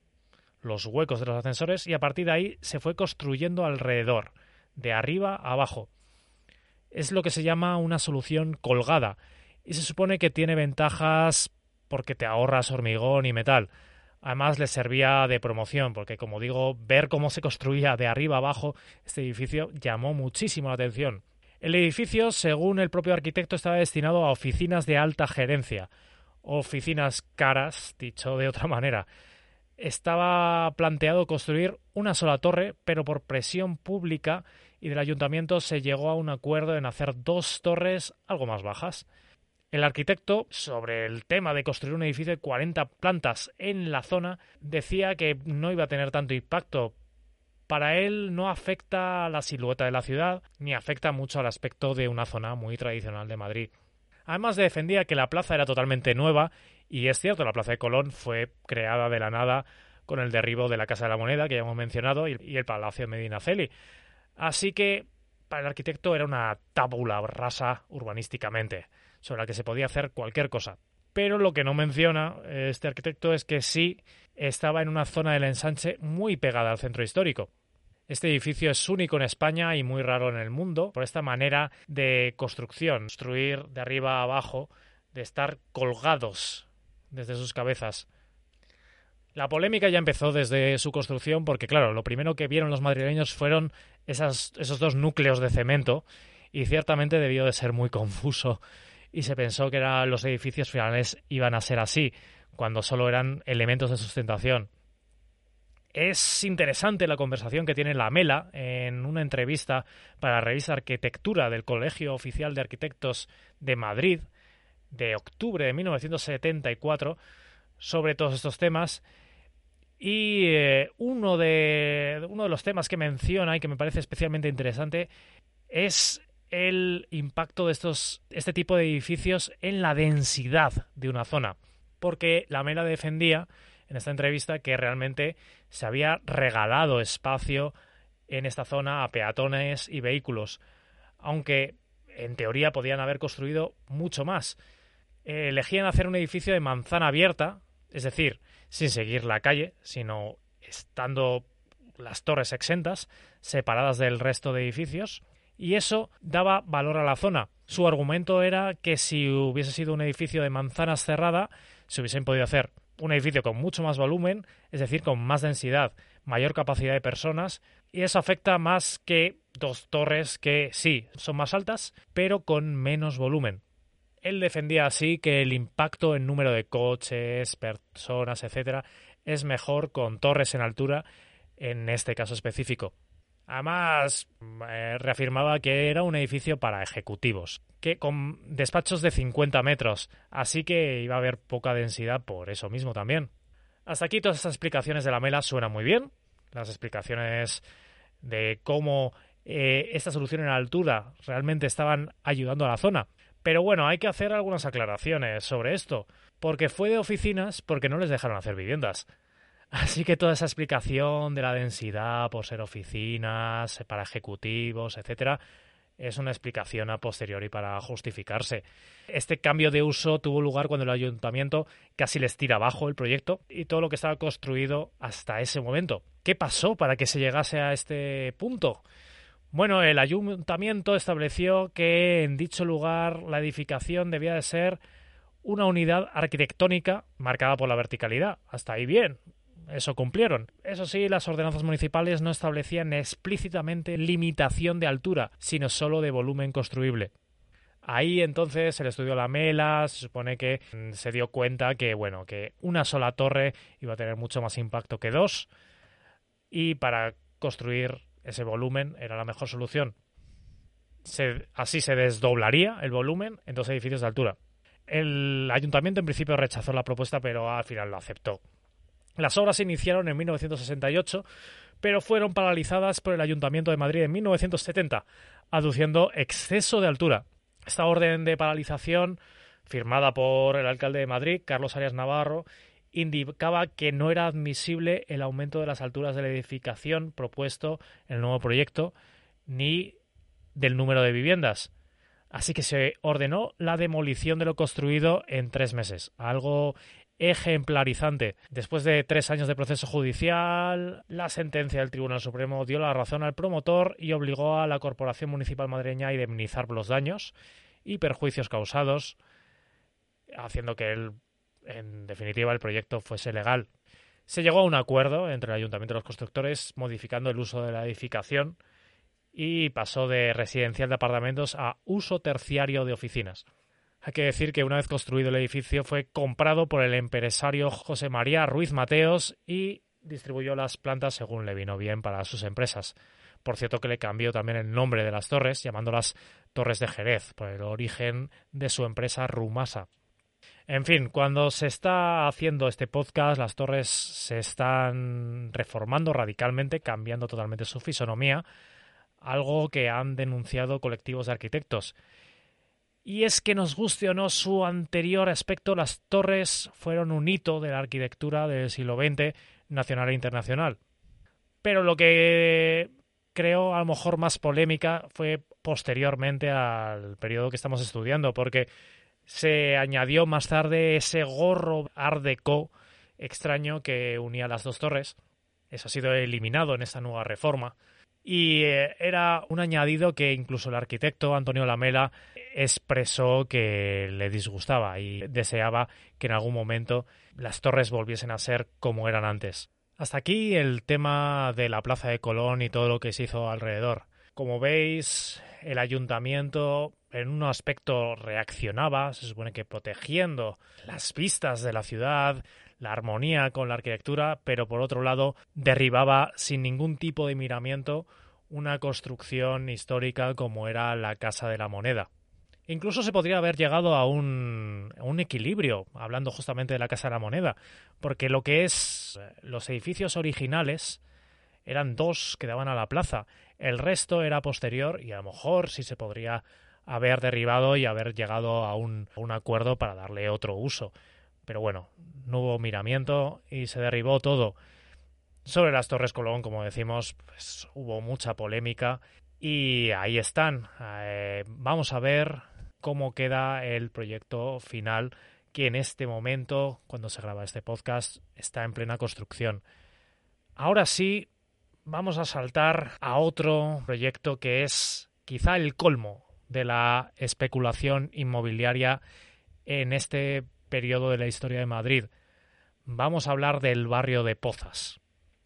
los huecos de los ascensores y a partir de ahí se fue construyendo alrededor, de arriba abajo. Es lo que se llama una solución colgada y se supone que tiene ventajas porque te ahorras hormigón y metal. Además le servía de promoción porque como digo, ver cómo se construía de arriba abajo este edificio llamó muchísimo la atención. El edificio, según el propio arquitecto, estaba destinado a oficinas de alta gerencia, oficinas caras, dicho de otra manera estaba planteado construir una sola torre, pero por presión pública y del ayuntamiento se llegó a un acuerdo en hacer dos torres algo más bajas. El arquitecto, sobre el tema de construir un edificio de 40 plantas en la zona, decía que no iba a tener tanto impacto. Para él no afecta a la silueta de la ciudad, ni afecta mucho al aspecto de una zona muy tradicional de Madrid. Además defendía que la plaza era totalmente nueva y es cierto, la Plaza de Colón fue creada de la nada con el derribo de la Casa de la Moneda, que ya hemos mencionado, y el Palacio de Medinaceli. Así que para el arquitecto era una tabula rasa urbanísticamente, sobre la que se podía hacer cualquier cosa. Pero lo que no menciona este arquitecto es que sí estaba en una zona del ensanche muy pegada al centro histórico. Este edificio es único en España y muy raro en el mundo por esta manera de construcción, construir de arriba a abajo, de estar colgados desde sus cabezas. La polémica ya empezó desde su construcción porque, claro, lo primero que vieron los madrileños fueron esos dos núcleos de cemento y ciertamente debió de ser muy confuso y se pensó que los edificios finales iban a ser así, cuando solo eran elementos de sustentación. Es interesante la conversación que tiene la Mela en una entrevista para la revista Arquitectura del Colegio Oficial de Arquitectos de Madrid, de octubre de 1974 sobre todos estos temas. Y eh, uno, de, uno de los temas que menciona y que me parece especialmente interesante es el impacto de estos, este tipo de edificios en la densidad de una zona. Porque la Mela defendía en esta entrevista que realmente se había regalado espacio en esta zona a peatones y vehículos, aunque en teoría podían haber construido mucho más. Elegían hacer un edificio de manzana abierta, es decir, sin seguir la calle, sino estando las torres exentas, separadas del resto de edificios, y eso daba valor a la zona. Su argumento era que si hubiese sido un edificio de manzanas cerrada, se hubiesen podido hacer un edificio con mucho más volumen, es decir, con más densidad, mayor capacidad de personas, y eso afecta más que dos torres que sí son más altas, pero con menos volumen. Él defendía así que el impacto en número de coches, personas, etcétera, es mejor con torres en altura en este caso específico. Además, eh, reafirmaba que era un edificio para ejecutivos, que con despachos de 50 metros, así que iba a haber poca densidad por eso mismo también. Hasta aquí todas estas explicaciones de la mela suenan muy bien. Las explicaciones de cómo eh, esta solución en altura realmente estaban ayudando a la zona. Pero bueno, hay que hacer algunas aclaraciones sobre esto, porque fue de oficinas porque no les dejaron hacer viviendas. Así que toda esa explicación de la densidad por ser oficinas, para ejecutivos, etcétera, es una explicación a posteriori para justificarse. Este cambio de uso tuvo lugar cuando el ayuntamiento casi les tira abajo el proyecto y todo lo que estaba construido hasta ese momento. ¿Qué pasó para que se llegase a este punto? Bueno, el ayuntamiento estableció que en dicho lugar la edificación debía de ser una unidad arquitectónica marcada por la verticalidad. Hasta ahí bien. Eso cumplieron. Eso sí, las ordenanzas municipales no establecían explícitamente limitación de altura, sino solo de volumen construible. Ahí entonces el estudio Lamela se supone que mm, se dio cuenta que bueno, que una sola torre iba a tener mucho más impacto que dos y para construir ese volumen era la mejor solución. así se desdoblaría el volumen en dos edificios de altura. El ayuntamiento en principio rechazó la propuesta, pero al final lo aceptó. Las obras se iniciaron en 1968, pero fueron paralizadas por el Ayuntamiento de Madrid en 1970, aduciendo exceso de altura. Esta orden de paralización, firmada por el alcalde de Madrid, Carlos Arias Navarro, indicaba que no era admisible el aumento de las alturas de la edificación propuesto en el nuevo proyecto, ni del número de viviendas. Así que se ordenó la demolición de lo construido en tres meses, algo ejemplarizante. Después de tres años de proceso judicial, la sentencia del Tribunal Supremo dio la razón al promotor y obligó a la Corporación Municipal Madreña a indemnizar los daños y perjuicios causados, haciendo que en definitiva el proyecto fuese legal. Se llegó a un acuerdo entre el Ayuntamiento y los constructores modificando el uso de la edificación y pasó de residencial de apartamentos a uso terciario de oficinas. Hay que decir que una vez construido el edificio fue comprado por el empresario José María Ruiz Mateos y distribuyó las plantas según le vino bien para sus empresas. Por cierto que le cambió también el nombre de las torres, llamándolas Torres de Jerez, por el origen de su empresa Rumasa. En fin, cuando se está haciendo este podcast, las torres se están reformando radicalmente, cambiando totalmente su fisonomía, algo que han denunciado colectivos de arquitectos. Y es que nos guste o no su anterior aspecto, las torres fueron un hito de la arquitectura del siglo XX, nacional e internacional. Pero lo que creo a lo mejor más polémica fue posteriormente al periodo que estamos estudiando, porque se añadió más tarde ese gorro art extraño que unía las dos torres. Eso ha sido eliminado en esta nueva reforma y eh, era un añadido que incluso el arquitecto Antonio Lamela expresó que le disgustaba y deseaba que en algún momento las torres volviesen a ser como eran antes. Hasta aquí el tema de la Plaza de Colón y todo lo que se hizo alrededor. Como veis, el ayuntamiento en un aspecto reaccionaba, se supone que protegiendo las vistas de la ciudad, la armonía con la arquitectura, pero por otro lado derribaba sin ningún tipo de miramiento una construcción histórica como era la Casa de la Moneda. Incluso se podría haber llegado a un, un, equilibrio, hablando justamente de la Casa de la Moneda, porque lo que es eh, los edificios originales eran dos que daban a la plaza, el resto era posterior y a lo mejor sí se podría haber derribado y haber llegado a un, un acuerdo para darle otro uso. Pero bueno, no hubo miramiento y se derribó todo. Sobre las Torres Colón, como decimos, pues, hubo mucha polémica y ahí están. Eh, vamos a ver cómo queda el proyecto final que en este momento, cuando se graba este podcast, está en plena construcción. Ahora sí, vamos a saltar a otro proyecto que es quizá el colmo de la especulación inmobiliaria en este periodo de la historia de Madrid. Vamos a hablar del barrio de Pozas.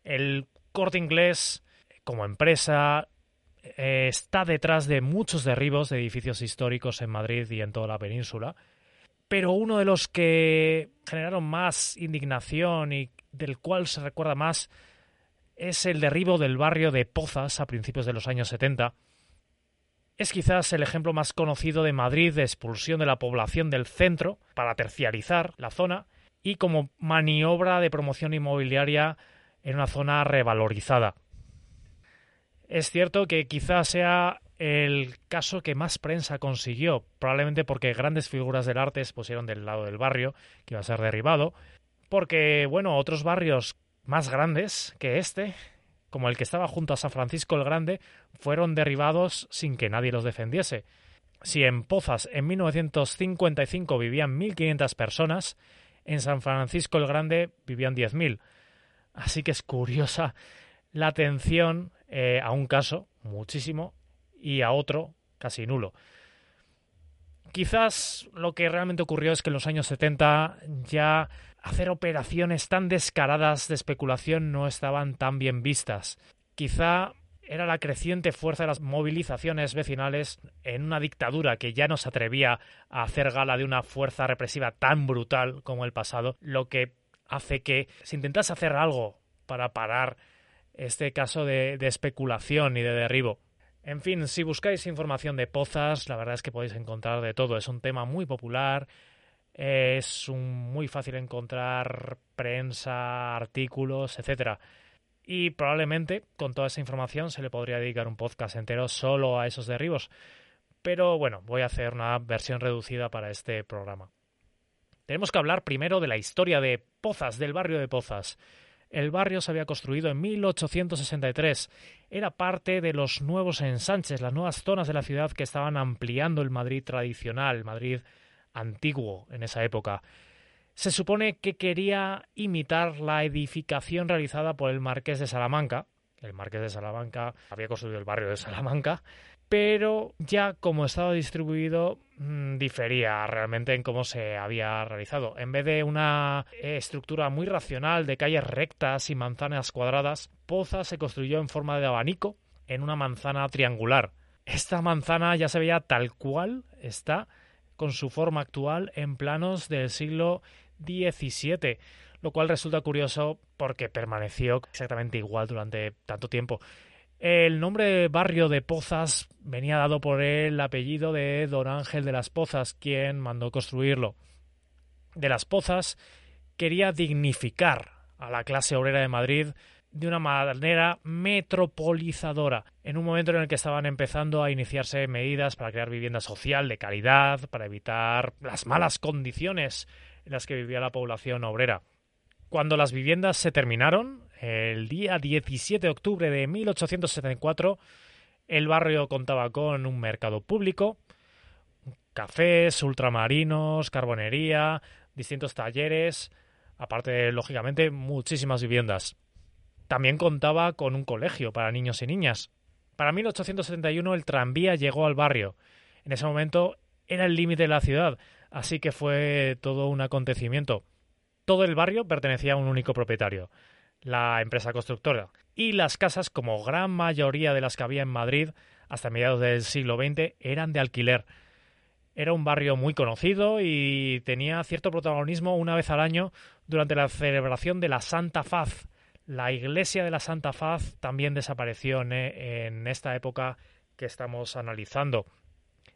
El corte inglés, como empresa, eh, está detrás de muchos derribos de edificios históricos en Madrid y en toda la península. Pero uno de los que generaron más indignación y del cual se recuerda más es el derribo del barrio de Pozas a principios de los años 70, es quizás el ejemplo más conocido de Madrid de expulsión de la población del centro para terciarizar la zona y como maniobra de promoción inmobiliaria en una zona revalorizada. Es cierto que quizás sea el caso que más prensa consiguió, probablemente porque grandes figuras del arte se pusieron del lado del barrio, que iba a ser derribado, porque, bueno, otros barrios más grandes que este como el que estaba junto a San Francisco el Grande, fueron derribados sin que nadie los defendiese. Si en Pozas en 1955 vivían 1.500 personas, en San Francisco el Grande vivían 10.000. Así que es curiosa la atención eh, a un caso, muchísimo, y a otro, casi nulo. Quizás lo que realmente ocurrió es que en los años 70 ya hacer operaciones tan descaradas de especulación no estaban tan bien vistas. Quizá era la creciente fuerza de las movilizaciones vecinales en una dictadura que ya no se atrevía a hacer gala de una fuerza represiva tan brutal como el pasado, lo que hace que se intentase hacer algo para parar este caso de, de especulación y de derribo. En fin, si buscáis información de pozas, la verdad es que podéis encontrar de todo. Es un tema muy popular, es muy fácil encontrar prensa, artículos, etcétera. Y probablemente con toda esa información se le podría dedicar un podcast entero solo a esos derribos. Pero bueno, voy a hacer una versión reducida para este programa. Tenemos que hablar primero de la historia de Pozas, del barrio de Pozas. El barrio se había construido en 1863. Era parte de los nuevos ensanches, las nuevas zonas de la ciudad que estaban ampliando el Madrid tradicional, Madrid antiguo en esa época. Se supone que quería imitar la edificación realizada por el Marqués de Salamanca. El Marqués de Salamanca había construido el barrio de Salamanca, pero ya como estaba distribuido mm, difería realmente en cómo se había realizado. En vez de una estructura muy racional de calles rectas y manzanas cuadradas, Poza se construyó en forma de abanico en una manzana triangular. Esta manzana ya se veía tal cual está con su forma actual en planos del siglo XVII, lo cual resulta curioso porque permaneció exactamente igual durante tanto tiempo. El nombre barrio de Pozas venía dado por el apellido de don Ángel de las Pozas, quien mandó construirlo. De las Pozas quería dignificar a la clase obrera de Madrid de una manera metropolizadora, en un momento en el que estaban empezando a iniciarse medidas para crear vivienda social de calidad, para evitar las malas condiciones en las que vivía la población obrera. Cuando las viviendas se terminaron, el día 17 de octubre de 1874, el barrio contaba con un mercado público, cafés, ultramarinos, carbonería, distintos talleres, aparte, lógicamente, muchísimas viviendas. También contaba con un colegio para niños y niñas. Para 1871 el tranvía llegó al barrio. En ese momento era el límite de la ciudad, así que fue todo un acontecimiento. Todo el barrio pertenecía a un único propietario, la empresa constructora, y las casas, como gran mayoría de las que había en Madrid hasta mediados del siglo XX, eran de alquiler. Era un barrio muy conocido y tenía cierto protagonismo una vez al año durante la celebración de la Santa Faz, la iglesia de la Santa Faz también desapareció en esta época que estamos analizando.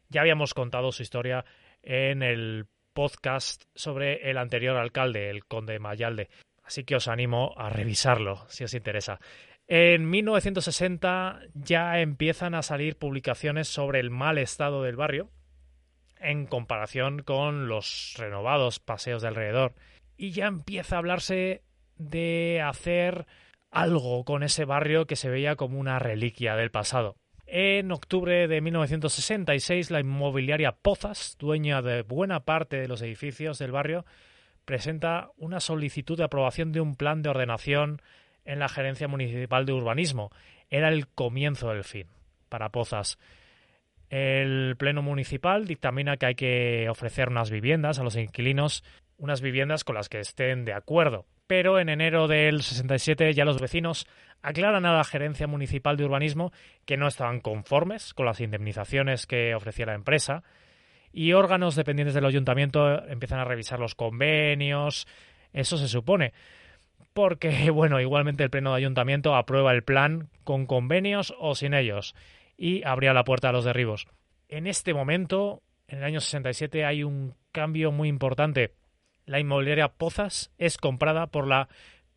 Ya habíamos contado su historia en el podcast sobre el anterior alcalde, el conde Mayalde. Así que os animo a revisarlo si os interesa. En 1960 ya empiezan a salir publicaciones sobre el mal estado del barrio en comparación con los renovados paseos de alrededor. Y ya empieza a hablarse de hacer algo con ese barrio que se veía como una reliquia del pasado. En octubre de 1966, la inmobiliaria Pozas, dueña de buena parte de los edificios del barrio, presenta una solicitud de aprobación de un plan de ordenación en la Gerencia Municipal de Urbanismo. Era el comienzo del fin para Pozas. El Pleno Municipal dictamina que hay que ofrecer unas viviendas a los inquilinos, unas viviendas con las que estén de acuerdo pero en enero del 67 ya los vecinos aclaran a la Gerencia Municipal de Urbanismo que no estaban conformes con las indemnizaciones que ofrecía la empresa y órganos dependientes del ayuntamiento empiezan a revisar los convenios, eso se supone, porque bueno, igualmente el pleno de ayuntamiento aprueba el plan con convenios o sin ellos y abría la puerta a los derribos. En este momento, en el año 67 hay un cambio muy importante la inmobiliaria Pozas es comprada por la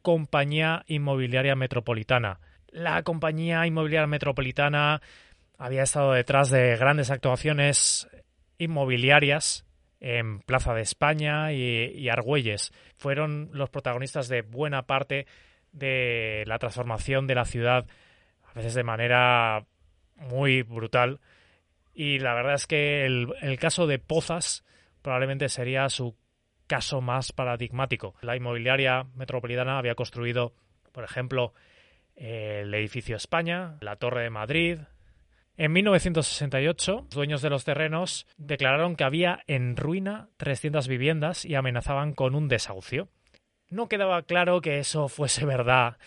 Compañía Inmobiliaria Metropolitana. La Compañía Inmobiliaria Metropolitana había estado detrás de grandes actuaciones inmobiliarias en Plaza de España y, Argüelles. Fueron los protagonistas de buena parte de la transformación de la ciudad, a veces de manera muy brutal. Y la verdad es que el, caso de Pozas probablemente sería su caso más paradigmático. La inmobiliaria metropolitana había construido, por ejemplo, el edificio España, la Torre de Madrid. En 1968, los dueños de los terrenos declararon que había en ruina 300 viviendas y amenazaban con un desahucio. No quedaba claro que eso fuese verdad,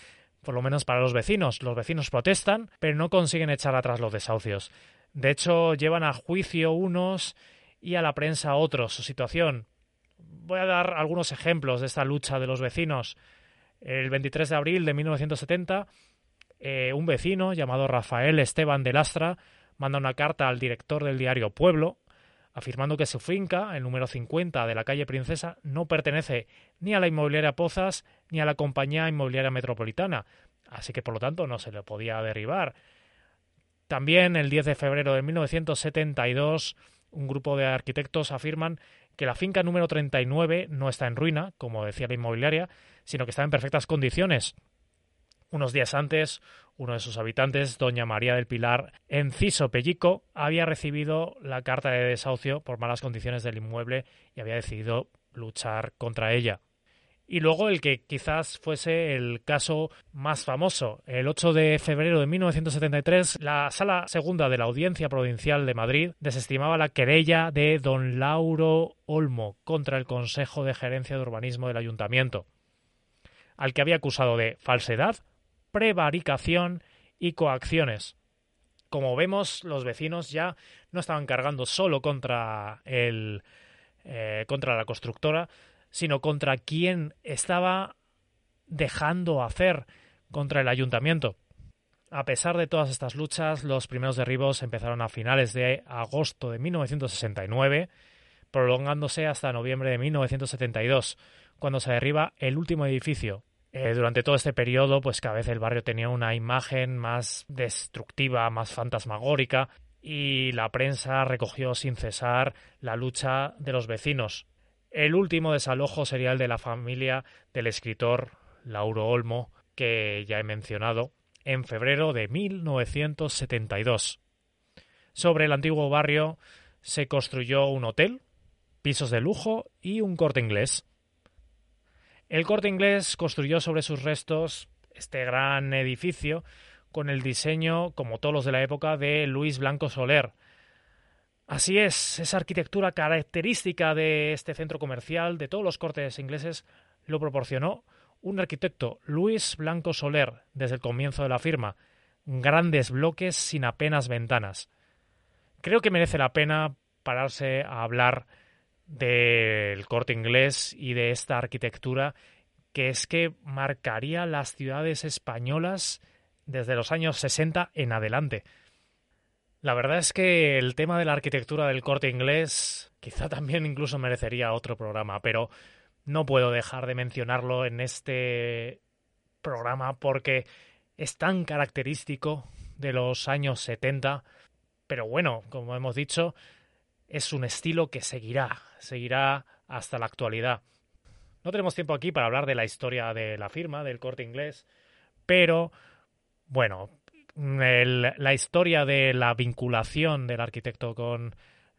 por lo menos para los vecinos. Los vecinos protestan, pero no consiguen echar atrás los desahucios. De hecho, llevan a juicio unos y a la prensa otros su situación. Voy a dar algunos ejemplos de esta lucha de los vecinos. El 23 de abril de 1970, eh, un vecino llamado Rafael Esteban de Lastra manda una carta al director del diario Pueblo afirmando que su finca, el número 50 de la calle Princesa, no pertenece ni a la inmobiliaria Pozas ni a la compañía inmobiliaria metropolitana, así que por lo tanto no se le podía derribar. También el 10 de febrero de 1972, un grupo de arquitectos afirman que la finca número 39 no está en ruina, como decía la inmobiliaria, sino que está en perfectas condiciones. Unos días antes, uno de sus habitantes, doña María del Pilar Enciso Pellico, había recibido la carta de desahucio por malas condiciones del inmueble y había decidido luchar contra ella. Y luego el que quizás fuese el caso más famoso. El 8 de febrero de 1973, la Sala Segunda de la Audiencia Provincial de Madrid desestimaba la querella de don Lauro Olmo contra el Consejo de Gerencia de Urbanismo del Ayuntamiento, al que había acusado de falsedad, prevaricación y coacciones. Como vemos, los vecinos ya no estaban cargando solo contra el eh, contra la constructora, sino contra quien estaba dejando hacer contra el ayuntamiento. A pesar de todas estas luchas, los primeros derribos empezaron a finales de agosto de 1969, prolongándose hasta noviembre de 1972, cuando se derriba el último edificio, eh, durante todo este periodo, pues cada vez el barrio tenía una imagen más destructiva, más fantasmagórica, y la prensa recogió sin cesar la lucha de los vecinos. El último desalojo sería el de la familia del escritor Lauro Olmo, que ya he mencionado, en febrero de 1972. Sobre el antiguo barrio se construyó un hotel, pisos de lujo y un corte inglés. El corte inglés construyó sobre sus restos este gran edificio con el diseño, como todos los de la época, de Luis Blanco Soler. Así es, esa arquitectura característica de este centro comercial, de todos los cortes ingleses, lo proporcionó un arquitecto, Luis Blanco Soler, desde el comienzo de la firma. Grandes bloques sin apenas ventanas. Creo que merece la pena pararse a hablar del corte inglés y de esta arquitectura que es que marcaría las ciudades españolas desde los años 60 en adelante. La verdad es que el tema de la arquitectura del corte inglés quizá también incluso merecería otro programa, pero no puedo dejar de mencionarlo en este programa porque es tan característico de los años 70, pero bueno, como hemos dicho, es un estilo que seguirá, seguirá hasta la actualidad. No tenemos tiempo aquí para hablar de la historia de la firma, del corte inglés, pero bueno, la historia de la vinculación del arquitecto con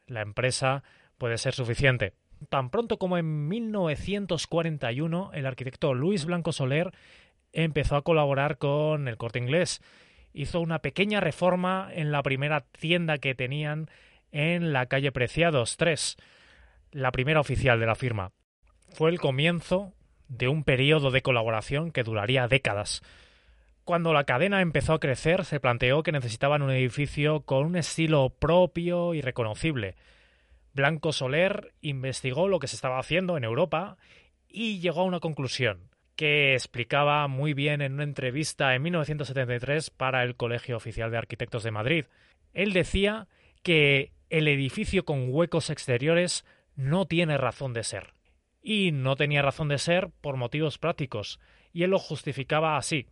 la empresa puede ser suficiente. Tan pronto como en 1941 el arquitecto Luis Blanco Soler empezó a colaborar con el corte inglés. Hizo una pequeña reforma en la primera tienda que tenían en la calle Preciados 3, la primera oficial de la firma. Fue el comienzo de un periodo de colaboración que duraría décadas. Cuando la cadena empezó a crecer, se planteó que necesitaban un edificio con un estilo propio y reconocible. Blanco Soler investigó lo que se estaba haciendo en Europa y llegó a una conclusión que explicaba muy bien en una entrevista en 1973 para el Colegio Oficial de Arquitectos de Madrid. Él decía que el edificio con huecos exteriores no tiene razón de ser. Y no tenía razón de ser por motivos prácticos, y él lo justificaba así.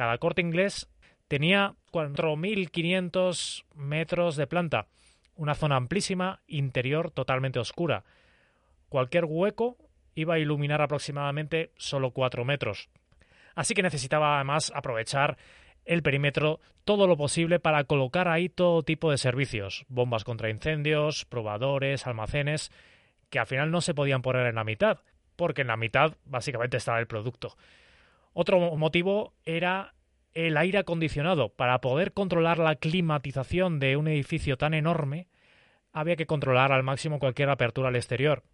Cada corte inglés tenía 4.500 metros de planta, una zona amplísima, interior totalmente oscura. Cualquier hueco iba a iluminar aproximadamente solo 4 metros. Así que necesitaba además aprovechar el perímetro todo lo posible para colocar ahí todo tipo de servicios, bombas contra incendios, probadores, almacenes, que al final no se podían poner en la mitad, porque en la mitad básicamente estaba el producto. Otro motivo era el aire acondicionado. Para poder controlar la climatización de un edificio tan enorme, había que controlar al máximo cualquier apertura al exterior.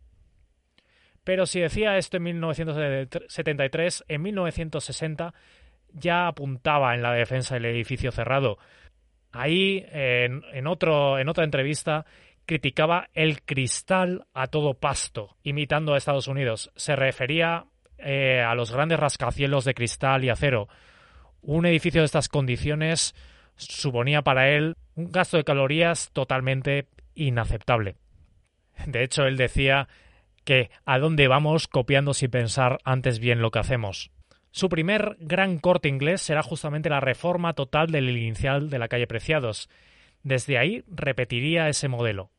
Pero si decía esto en 1973, en 1960 ya apuntaba en la defensa del edificio cerrado. Ahí, en, otro, en otra entrevista, criticaba el cristal a todo pasto, imitando a Estados Unidos. Se refería eh, a los grandes rascacielos de cristal y acero. Un edificio de estas condiciones suponía para él un gasto de calorías totalmente inaceptable. De hecho, él decía que a dónde vamos copiando sin pensar antes bien lo que hacemos. Su primer gran corte inglés será justamente la reforma total del inicial de la calle Preciados. Desde ahí repetiría ese modelo.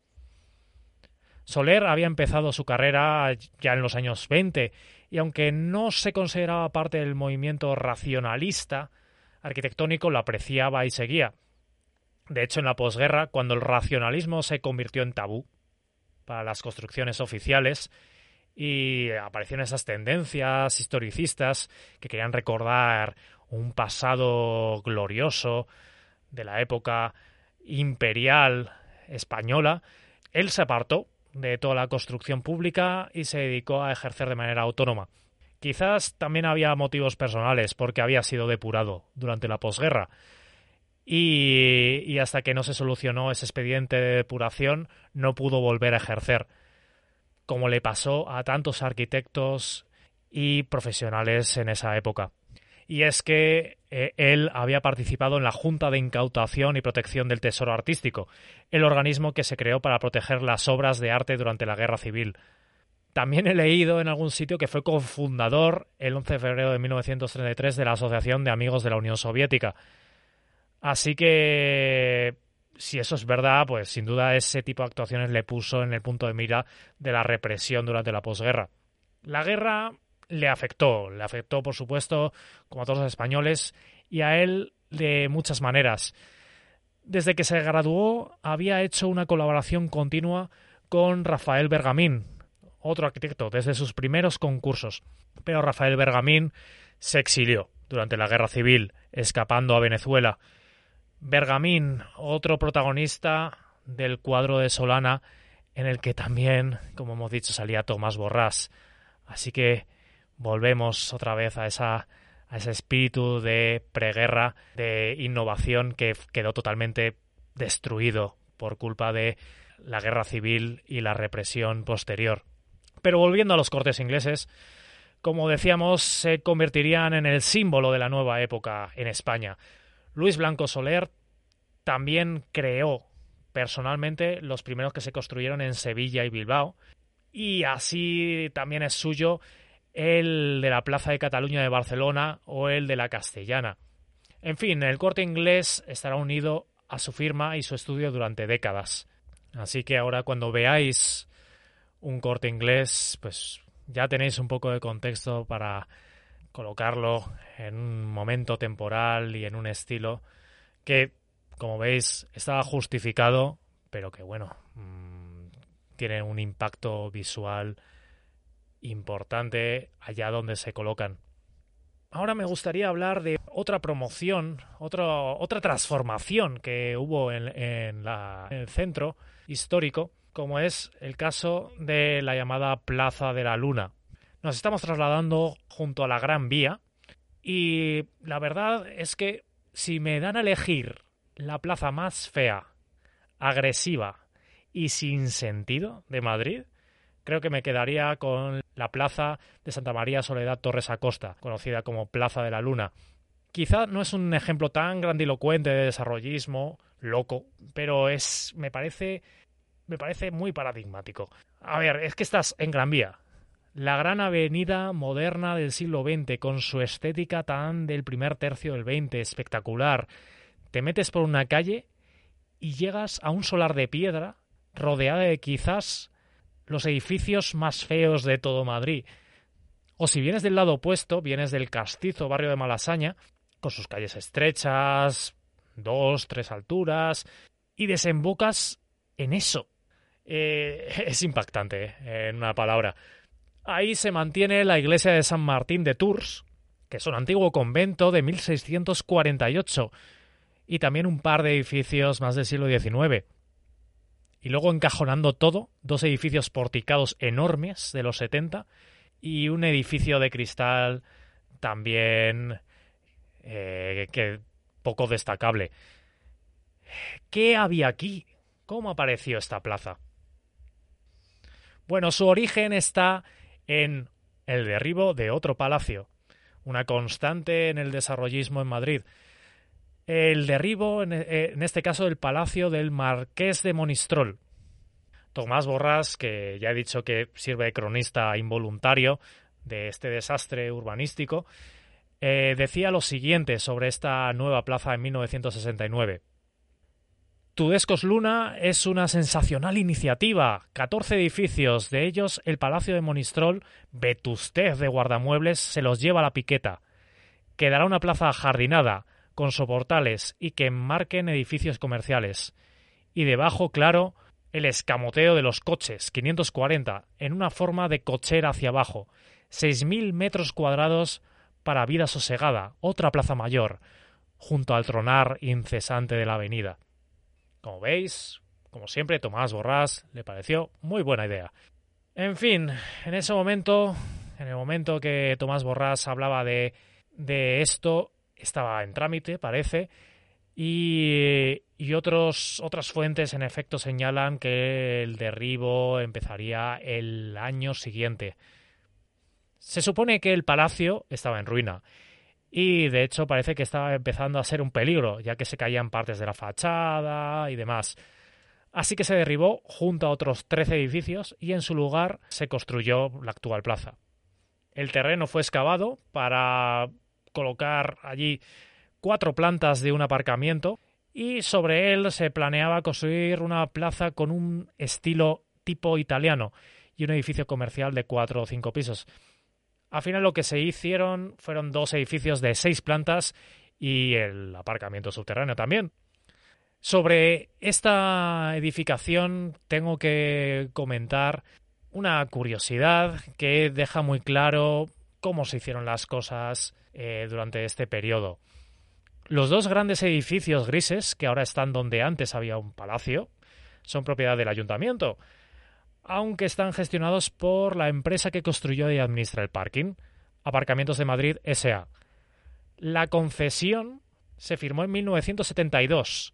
Soler había empezado su carrera ya en los años 20 y aunque no se consideraba parte del movimiento racionalista arquitectónico, lo apreciaba y seguía. De hecho, en la posguerra, cuando el racionalismo se convirtió en tabú para las construcciones oficiales, y aparecieron esas tendencias historicistas que querían recordar un pasado glorioso de la época imperial española, él se apartó de toda la construcción pública y se dedicó a ejercer de manera autónoma. Quizás también había motivos personales, porque había sido depurado durante la posguerra. Y, y hasta que no se solucionó ese expediente de depuración, no pudo volver a ejercer como le pasó a tantos arquitectos y profesionales en esa época. Y es que eh, él había participado en la Junta de Incautación y Protección del Tesoro Artístico, el organismo que se creó para proteger las obras de arte durante la Guerra Civil. También he leído en algún sitio que fue cofundador el 11 de febrero de 1933 de la Asociación de Amigos de la Unión Soviética. Así que si eso es verdad, pues sin duda ese tipo de actuaciones le puso en el punto de mira de la represión durante la posguerra. La guerra le afectó, le afectó por supuesto como a todos los españoles y a él de muchas maneras. Desde que se graduó había hecho una colaboración continua con Rafael Bergamín, otro arquitecto, desde sus primeros concursos. Pero Rafael Bergamín se exilió durante la guerra civil, escapando a Venezuela Bergamín, otro protagonista del cuadro de Solana, en el que también, como hemos dicho, salía Tomás Borrás. Así que volvemos otra vez a, esa, a ese espíritu de preguerra, de innovación que quedó totalmente destruido por culpa de la guerra civil y la represión posterior. Pero volviendo a los cortes ingleses, como decíamos, se convertirían en el símbolo de la nueva época en España. Luis Blanco Soler también creó personalmente los primeros que se construyeron en Sevilla y Bilbao. Y así también es suyo el de la Plaza de Cataluña de Barcelona o el de la Castellana. En fin, el corte inglés estará unido a su firma y su estudio durante décadas. Así que ahora cuando veáis un corte inglés, pues ya tenéis un poco de contexto para colocarlo en un momento temporal y en un estilo que, como veis, estaba justificado, pero que, bueno, mm, tiene un impacto visual importante allá donde se colocan. Ahora me gustaría hablar de otra promoción, otra transformación que hubo en, en el centro histórico, como es el caso de la llamada Plaza de la Luna. Nos estamos trasladando junto a la Gran Vía y la verdad es que si me dan a elegir la plaza más fea, agresiva y sin sentido de Madrid, creo que me quedaría con la plaza de Santa María Soledad Torres Acosta, conocida como Plaza de la Luna. Quizá no es un ejemplo tan grandilocuente de desarrollismo, loco, pero es me parece me parece muy paradigmático. A ver, es que estás en Gran Vía, la gran avenida moderna del siglo XX, con su estética tan del primer tercio del XX, espectacular. Te metes por una calle y llegas a un solar de piedra rodeada de quizás los edificios más feos de todo Madrid. O si vienes del lado opuesto, vienes del castizo barrio de Malasaña, con sus calles estrechas, dos, tres alturas, y desembocas en eso. Eh, es impactante, eh, en una palabra. Ahí se mantiene la iglesia de San Martín de Tours, que es un antiguo convento de 1648, y también un par de edificios más del siglo XIX. Y luego encajonando todo, dos edificios porticados enormes de los 70 y un edificio de cristal también eh, que poco destacable. ¿Qué había aquí? ¿Cómo apareció esta plaza? Bueno, su origen está en el derribo de otro palacio, una constante en el desarrollismo en Madrid. El derribo, en, eh, este caso, del palacio del Marqués de Monistrol. Tomás Borrás, que ya he dicho que sirve de cronista involuntario de este desastre urbanístico, eh, decía lo siguiente sobre esta nueva plaza en 1969. Tudescos Luna es una sensacional iniciativa. 14 edificios, de ellos el Palacio de Monistrol, vetustez de guardamuebles, se los lleva a la piqueta. Quedará una plaza jardinada, con soportales y que enmarquen edificios comerciales. Y debajo, claro, el escamoteo de los coches, 540, en una forma de cochera hacia abajo. 6.000 metros cuadrados para vida sosegada, otra plaza mayor, junto al tronar incesante de la avenida. Como veis, como siempre, Tomás Borrás le pareció muy buena idea. En fin, en ese momento, en el momento que Tomás Borrás hablaba de, de esto, estaba en trámite, parece, y, y otros, otras fuentes en efecto señalan que el derribo empezaría el año siguiente. Se supone que el palacio estaba en ruina y de hecho parece que estaba empezando a ser un peligro, ya que se caían partes de la fachada y demás. Así que se derribó junto a otros 13 edificios y en su lugar se construyó la actual plaza. El terreno fue excavado para colocar allí cuatro plantas de un aparcamiento y sobre él se planeaba construir una plaza con un estilo tipo italiano y un edificio comercial de cuatro o cinco pisos. Al final lo que se hicieron fueron dos edificios de seis plantas y el aparcamiento subterráneo también. Sobre esta edificación tengo que comentar una curiosidad que deja muy claro cómo se hicieron las cosas eh, durante este periodo. Los dos grandes edificios grises, que ahora están donde antes había un palacio, son propiedad del ayuntamiento, aunque están gestionados por la empresa que construyó y administra el parking, Aparcamientos de Madrid SA. La concesión se firmó en 1972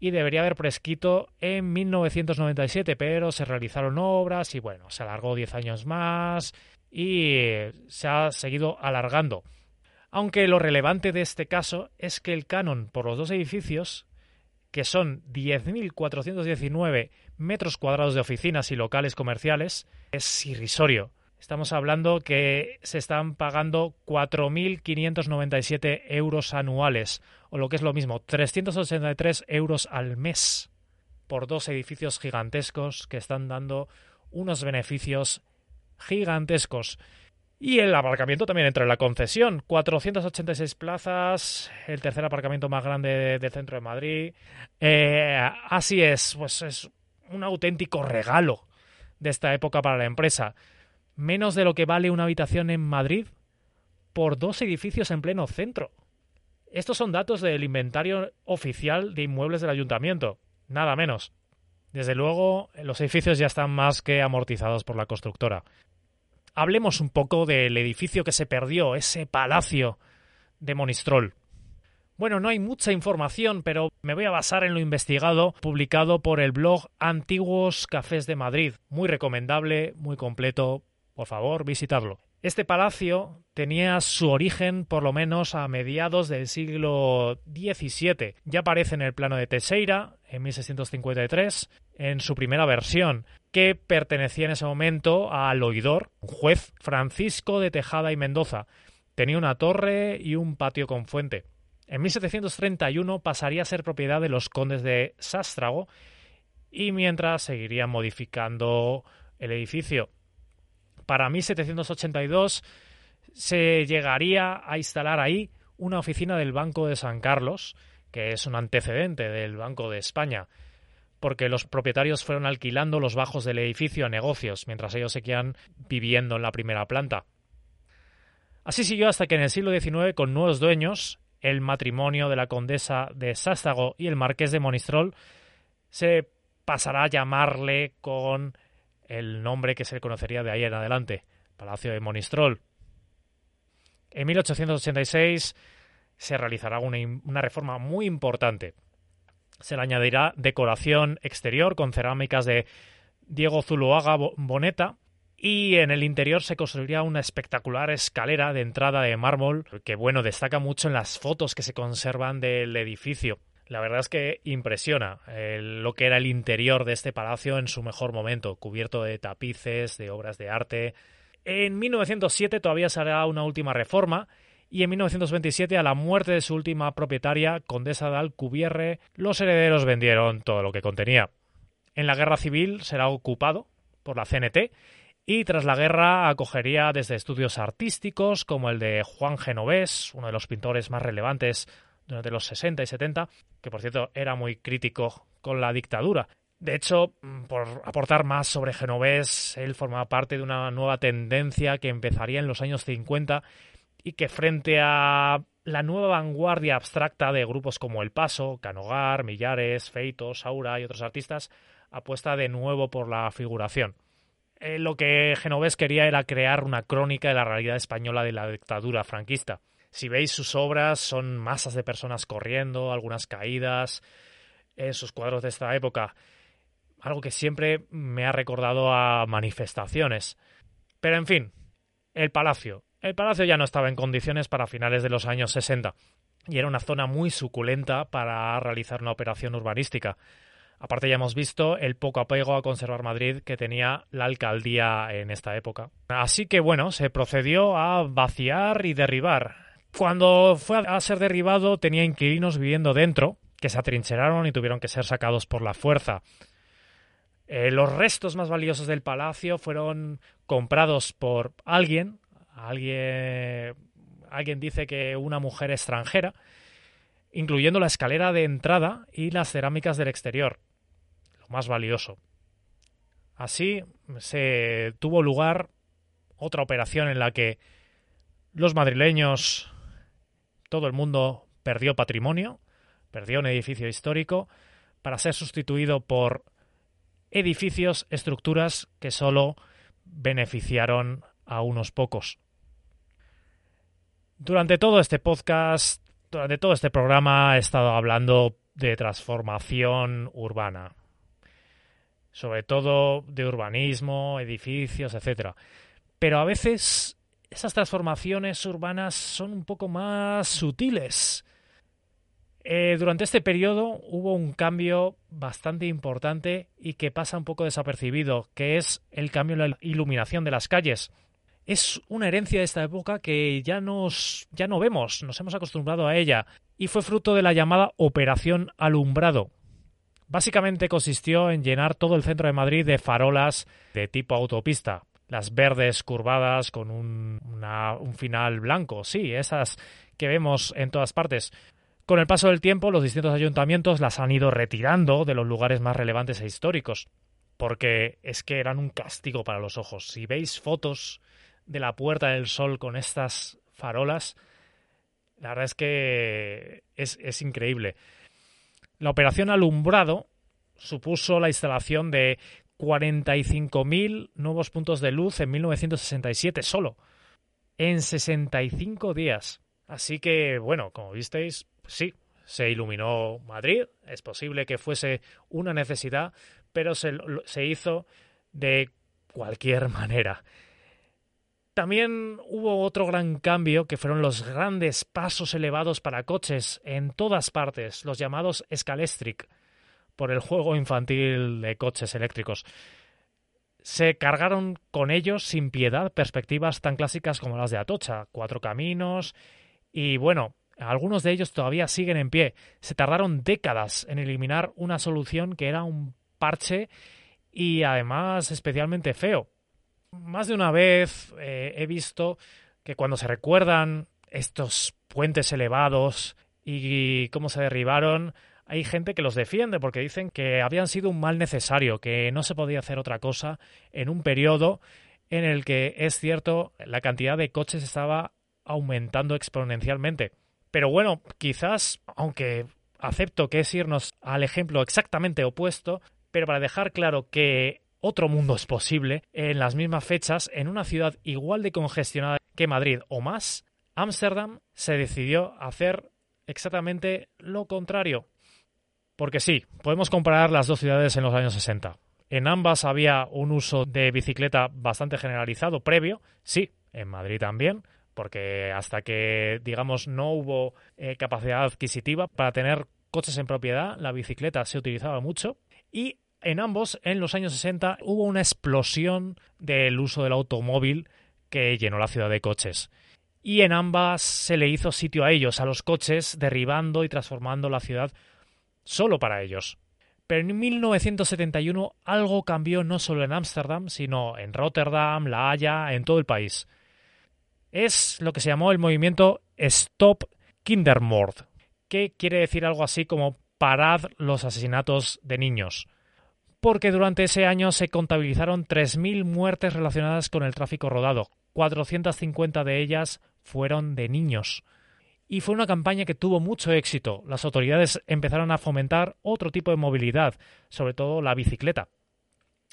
y debería haber prescrito en 1997, pero se realizaron obras y bueno, se alargó 10 años más y se ha seguido alargando. Aunque lo relevante de este caso es que el canon por los dos edificios que son 10.419 metros cuadrados de oficinas y locales comerciales, es irrisorio. Estamos hablando que se están pagando 4.597 euros anuales, o lo que es lo mismo, 383 euros al mes, por dos edificios gigantescos que están dando unos beneficios gigantescos. Y el aparcamiento también entra en la concesión. 486 plazas, el tercer aparcamiento más grande del centro de Madrid. Eh, así es, pues es un auténtico regalo de esta época para la empresa. Menos de lo que vale una habitación en Madrid por dos edificios en pleno centro. Estos son datos del inventario oficial de inmuebles del ayuntamiento, nada menos. Desde luego, los edificios ya están más que amortizados por la constructora hablemos un poco del edificio que se perdió, ese palacio de Monistrol. Bueno, no hay mucha información, pero me voy a basar en lo investigado, publicado por el blog Antiguos Cafés de Madrid. Muy recomendable, muy completo. Por favor, visitarlo. Este palacio tenía su origen por lo menos a mediados del siglo XVII. Ya aparece en el plano de Teixeira, en 1653, en su primera versión, que pertenecía en ese momento al oidor, un juez Francisco de Tejada y Mendoza. Tenía una torre y un patio con fuente. En 1731 pasaría a ser propiedad de los condes de Sástrago y mientras seguirían modificando el edificio para 1782 se llegaría a instalar ahí una oficina del Banco de San Carlos, que es un antecedente del Banco de España, porque los propietarios fueron alquilando los bajos del edificio a negocios, mientras ellos seguían viviendo en la primera planta. Así siguió hasta que en el siglo XIX, con nuevos dueños, el matrimonio de la condesa de Sástago y el marqués de Monistrol, se pasará a llamarle con el nombre que se conocería de ahí en adelante, Palacio de Monistrol. En 1886 se realizará una, una reforma muy importante. Se le añadirá decoración exterior con cerámicas de Diego Zuloaga Boneta, y en el interior se construiría una espectacular escalera de entrada de mármol que bueno destaca mucho en las fotos que se conservan del edificio. La verdad es que impresiona eh, lo que era el interior de este palacio en su mejor momento, cubierto de tapices, de obras de arte. En 1907 todavía se hará una última reforma y en 1927, a la muerte de su última propietaria, condesa de Alcubierre, los herederos vendieron todo lo que contenía. En la guerra civil será ocupado por la CNT y tras la guerra acogería desde estudios artísticos como el de Juan Genovés, uno de los pintores más relevantes durante los 60 y 70, que por cierto era muy crítico con la dictadura. De hecho, por aportar más sobre Genovés, él formaba parte de una nueva tendencia que empezaría en los años 50 y que frente a la nueva vanguardia abstracta de grupos como El Paso, Canogar, Millares, Feito, Saura y otros artistas, apuesta de nuevo por la figuración. Eh, lo que Genovés quería era crear una crónica de la realidad española de la dictadura franquista. Si veis sus obras, son masas de personas corriendo, algunas caídas, en sus cuadros de esta época. Algo que siempre me ha recordado a manifestaciones. Pero en fin, el palacio. El palacio ya no estaba en condiciones para finales de los años 60 y era una zona muy suculenta para realizar una operación urbanística. Aparte ya hemos visto el poco apego a conservar Madrid que tenía la alcaldía en esta época. Así que bueno, se procedió a vaciar y derribar. Cuando fue a ser derribado tenía inquilinos viviendo dentro, que se atrincheraron y tuvieron que ser sacados por la fuerza. Eh, los restos más valiosos del palacio fueron comprados por alguien, alguien, alguien dice que una mujer extranjera, incluyendo la escalera de entrada y las cerámicas del exterior, lo más valioso. Así se tuvo lugar otra operación en la que los madrileños todo el mundo perdió patrimonio, perdió un edificio histórico para ser sustituido por edificios, estructuras que solo beneficiaron a unos pocos. Durante todo este podcast, durante todo este programa he estado hablando de transformación urbana, sobre todo de urbanismo, edificios, etc. Pero a veces esas transformaciones urbanas son un poco más sutiles. Eh, durante este periodo hubo un cambio bastante importante y que pasa un poco desapercibido, que es el cambio en la iluminación de las calles. Es una herencia de esta época que ya nos ya no vemos, nos hemos acostumbrado a ella y fue fruto de la llamada Operación Alumbrado. Básicamente consistió en llenar todo el centro de Madrid de farolas de tipo autopista, las verdes curvadas con un, un final blanco, sí, esas que vemos en todas partes. Con el paso del tiempo, los distintos ayuntamientos las han ido retirando de los lugares más relevantes e históricos, porque es que eran un castigo para los ojos. Si veis fotos de la Puerta del Sol con estas farolas, la verdad es que es, es increíble. La operación alumbrado supuso la instalación de 45.000 nuevos puntos de luz en 1967 solo, en 65 días. Así que, bueno, como visteis, sí, se iluminó Madrid, es posible que fuese una necesidad, pero se, se hizo de cualquier manera. También hubo otro gran cambio que fueron los grandes pasos elevados para coches en todas partes, los llamados Scalestric por el juego infantil de coches eléctricos. Se cargaron con ellos sin piedad perspectivas tan clásicas como las de Atocha, cuatro caminos, y bueno, algunos de ellos todavía siguen en pie. Se tardaron décadas en eliminar una solución que era un parche y además especialmente feo. Más de una vez eh, he visto que cuando se recuerdan estos puentes elevados y cómo se derribaron, hay gente que los defiende porque dicen que habían sido un mal necesario, que no se podía hacer otra cosa en un periodo en el que es cierto la cantidad de coches estaba aumentando exponencialmente. Pero bueno, quizás, aunque acepto que es irnos al ejemplo exactamente opuesto, pero para dejar claro que otro mundo es posible, en las mismas fechas, en una ciudad igual de congestionada que Madrid o más, Ámsterdam se decidió hacer exactamente lo contrario. Porque sí, podemos comparar las dos ciudades en los años 60. En ambas había un uso de bicicleta bastante generalizado previo, sí, en Madrid también, porque hasta que, digamos, no hubo eh, capacidad adquisitiva para tener coches en propiedad, la bicicleta se utilizaba mucho. Y en ambos, en los años 60, hubo una explosión del uso del automóvil que llenó la ciudad de coches. Y en ambas se le hizo sitio a ellos, a los coches, derribando y transformando la ciudad solo para ellos. Pero en 1971 algo cambió no solo en Ámsterdam, sino en Rotterdam, La Haya, en todo el país es lo que se llamó el movimiento Stop Kindermord, que quiere decir algo así como parad los asesinatos de niños. Porque durante ese año se contabilizaron 3.000 muertes relacionadas con el tráfico rodado. 450 de ellas fueron de niños. Y fue una campaña que tuvo mucho éxito. Las autoridades empezaron a fomentar otro tipo de movilidad, sobre todo la bicicleta.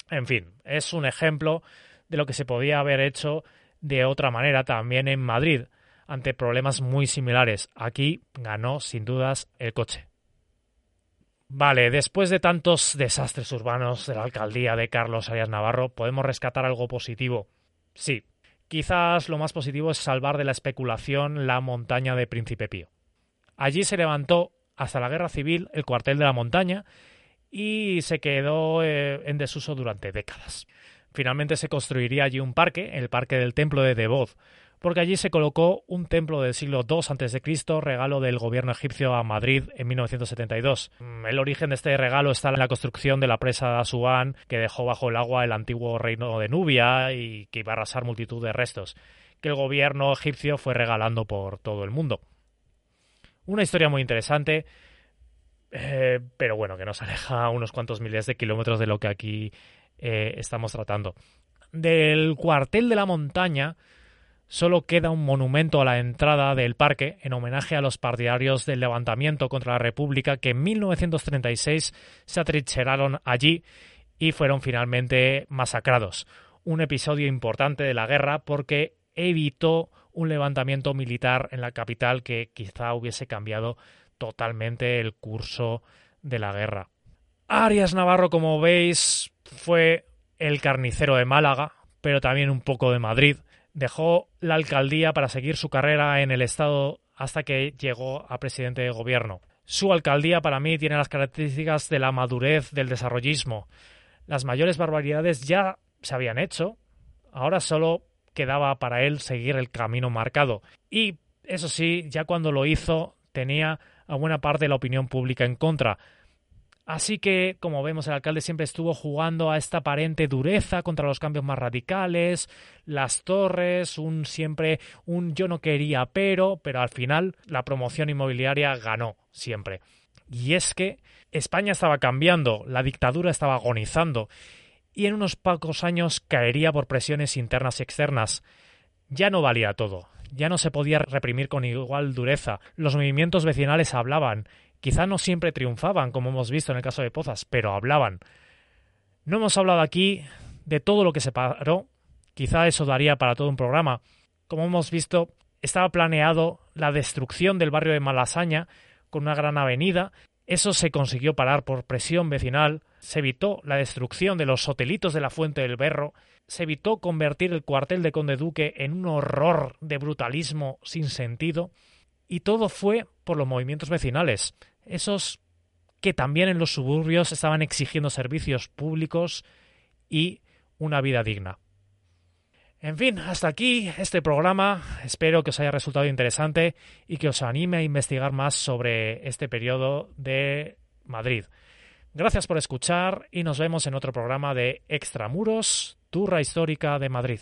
En fin, es un ejemplo de lo que se podía haber hecho de otra manera también en Madrid, ante problemas muy similares. Aquí ganó sin dudas el coche. Vale, después de tantos desastres urbanos de la alcaldía de Carlos Arias Navarro, ¿podemos rescatar algo positivo? Sí, quizás lo más positivo es salvar de la especulación la montaña de Príncipe Pío. Allí se levantó hasta la guerra civil el cuartel de la montaña y se quedó eh, en desuso durante décadas. Finalmente se construiría allí un parque, el Parque del Templo de Devoz, porque allí se colocó un templo del siglo II a.C., regalo del gobierno egipcio a Madrid en 1972. Mm, el origen de este regalo está en la construcción de la presa de Asuán, que dejó bajo el agua el antiguo reino de Nubia y que iba a arrasar multitud de restos, que el gobierno egipcio fue regalando por todo el mundo. Una historia muy interesante, eh, pero bueno, que nos aleja unos cuantos miles de kilómetros de lo que aquí eh, estamos tratando. Del cuartel de la montaña solo queda un monumento a la entrada del parque en homenaje a los partidarios del levantamiento contra la República que en 1936 se atrincheraron allí y fueron finalmente masacrados. Un episodio importante de la guerra porque evitó un levantamiento militar en la capital que quizá hubiese cambiado totalmente el curso de la guerra. Arias Navarro, como veis, fue el carnicero de Málaga, pero también un poco de Madrid. Dejó la alcaldía para seguir su carrera en el Estado hasta que llegó a presidente de gobierno. Su alcaldía para mí tiene las características de la madurez del desarrollismo. Las mayores barbaridades ya se habían hecho, ahora solo quedaba para él seguir el camino marcado. Y, eso sí, ya cuando lo hizo tenía a buena parte de la opinión pública en contra. Así que, como vemos, el alcalde siempre estuvo jugando a esta aparente dureza contra los cambios más radicales, las torres, un siempre un yo no quería pero, pero al final la promoción inmobiliaria ganó siempre. Y es que España estaba cambiando, la dictadura estaba agonizando y en unos pocos años caería por presiones internas y externas. Ya no valía todo, ya no se podía reprimir con igual dureza, los movimientos vecinales hablaban Quizá no siempre triunfaban, como hemos visto en el caso de Pozas, pero hablaban. No hemos hablado aquí de todo lo que se paró, quizá eso daría para todo un programa. Como hemos visto, estaba planeado la destrucción del barrio de Malasaña con una gran avenida. Eso se consiguió parar por presión vecinal, se evitó la destrucción de los hotelitos de la Fuente del Berro, se evitó convertir el cuartel de Conde Duque en un horror de brutalismo sin sentido, y todo fue por los movimientos vecinales esos que también en los suburbios estaban exigiendo servicios públicos y una vida digna. En fin, hasta aquí este programa. Espero que os haya resultado interesante y que os anime a investigar más sobre este periodo de Madrid. Gracias por escuchar y nos vemos en otro programa de Extramuros, Turra Histórica de Madrid.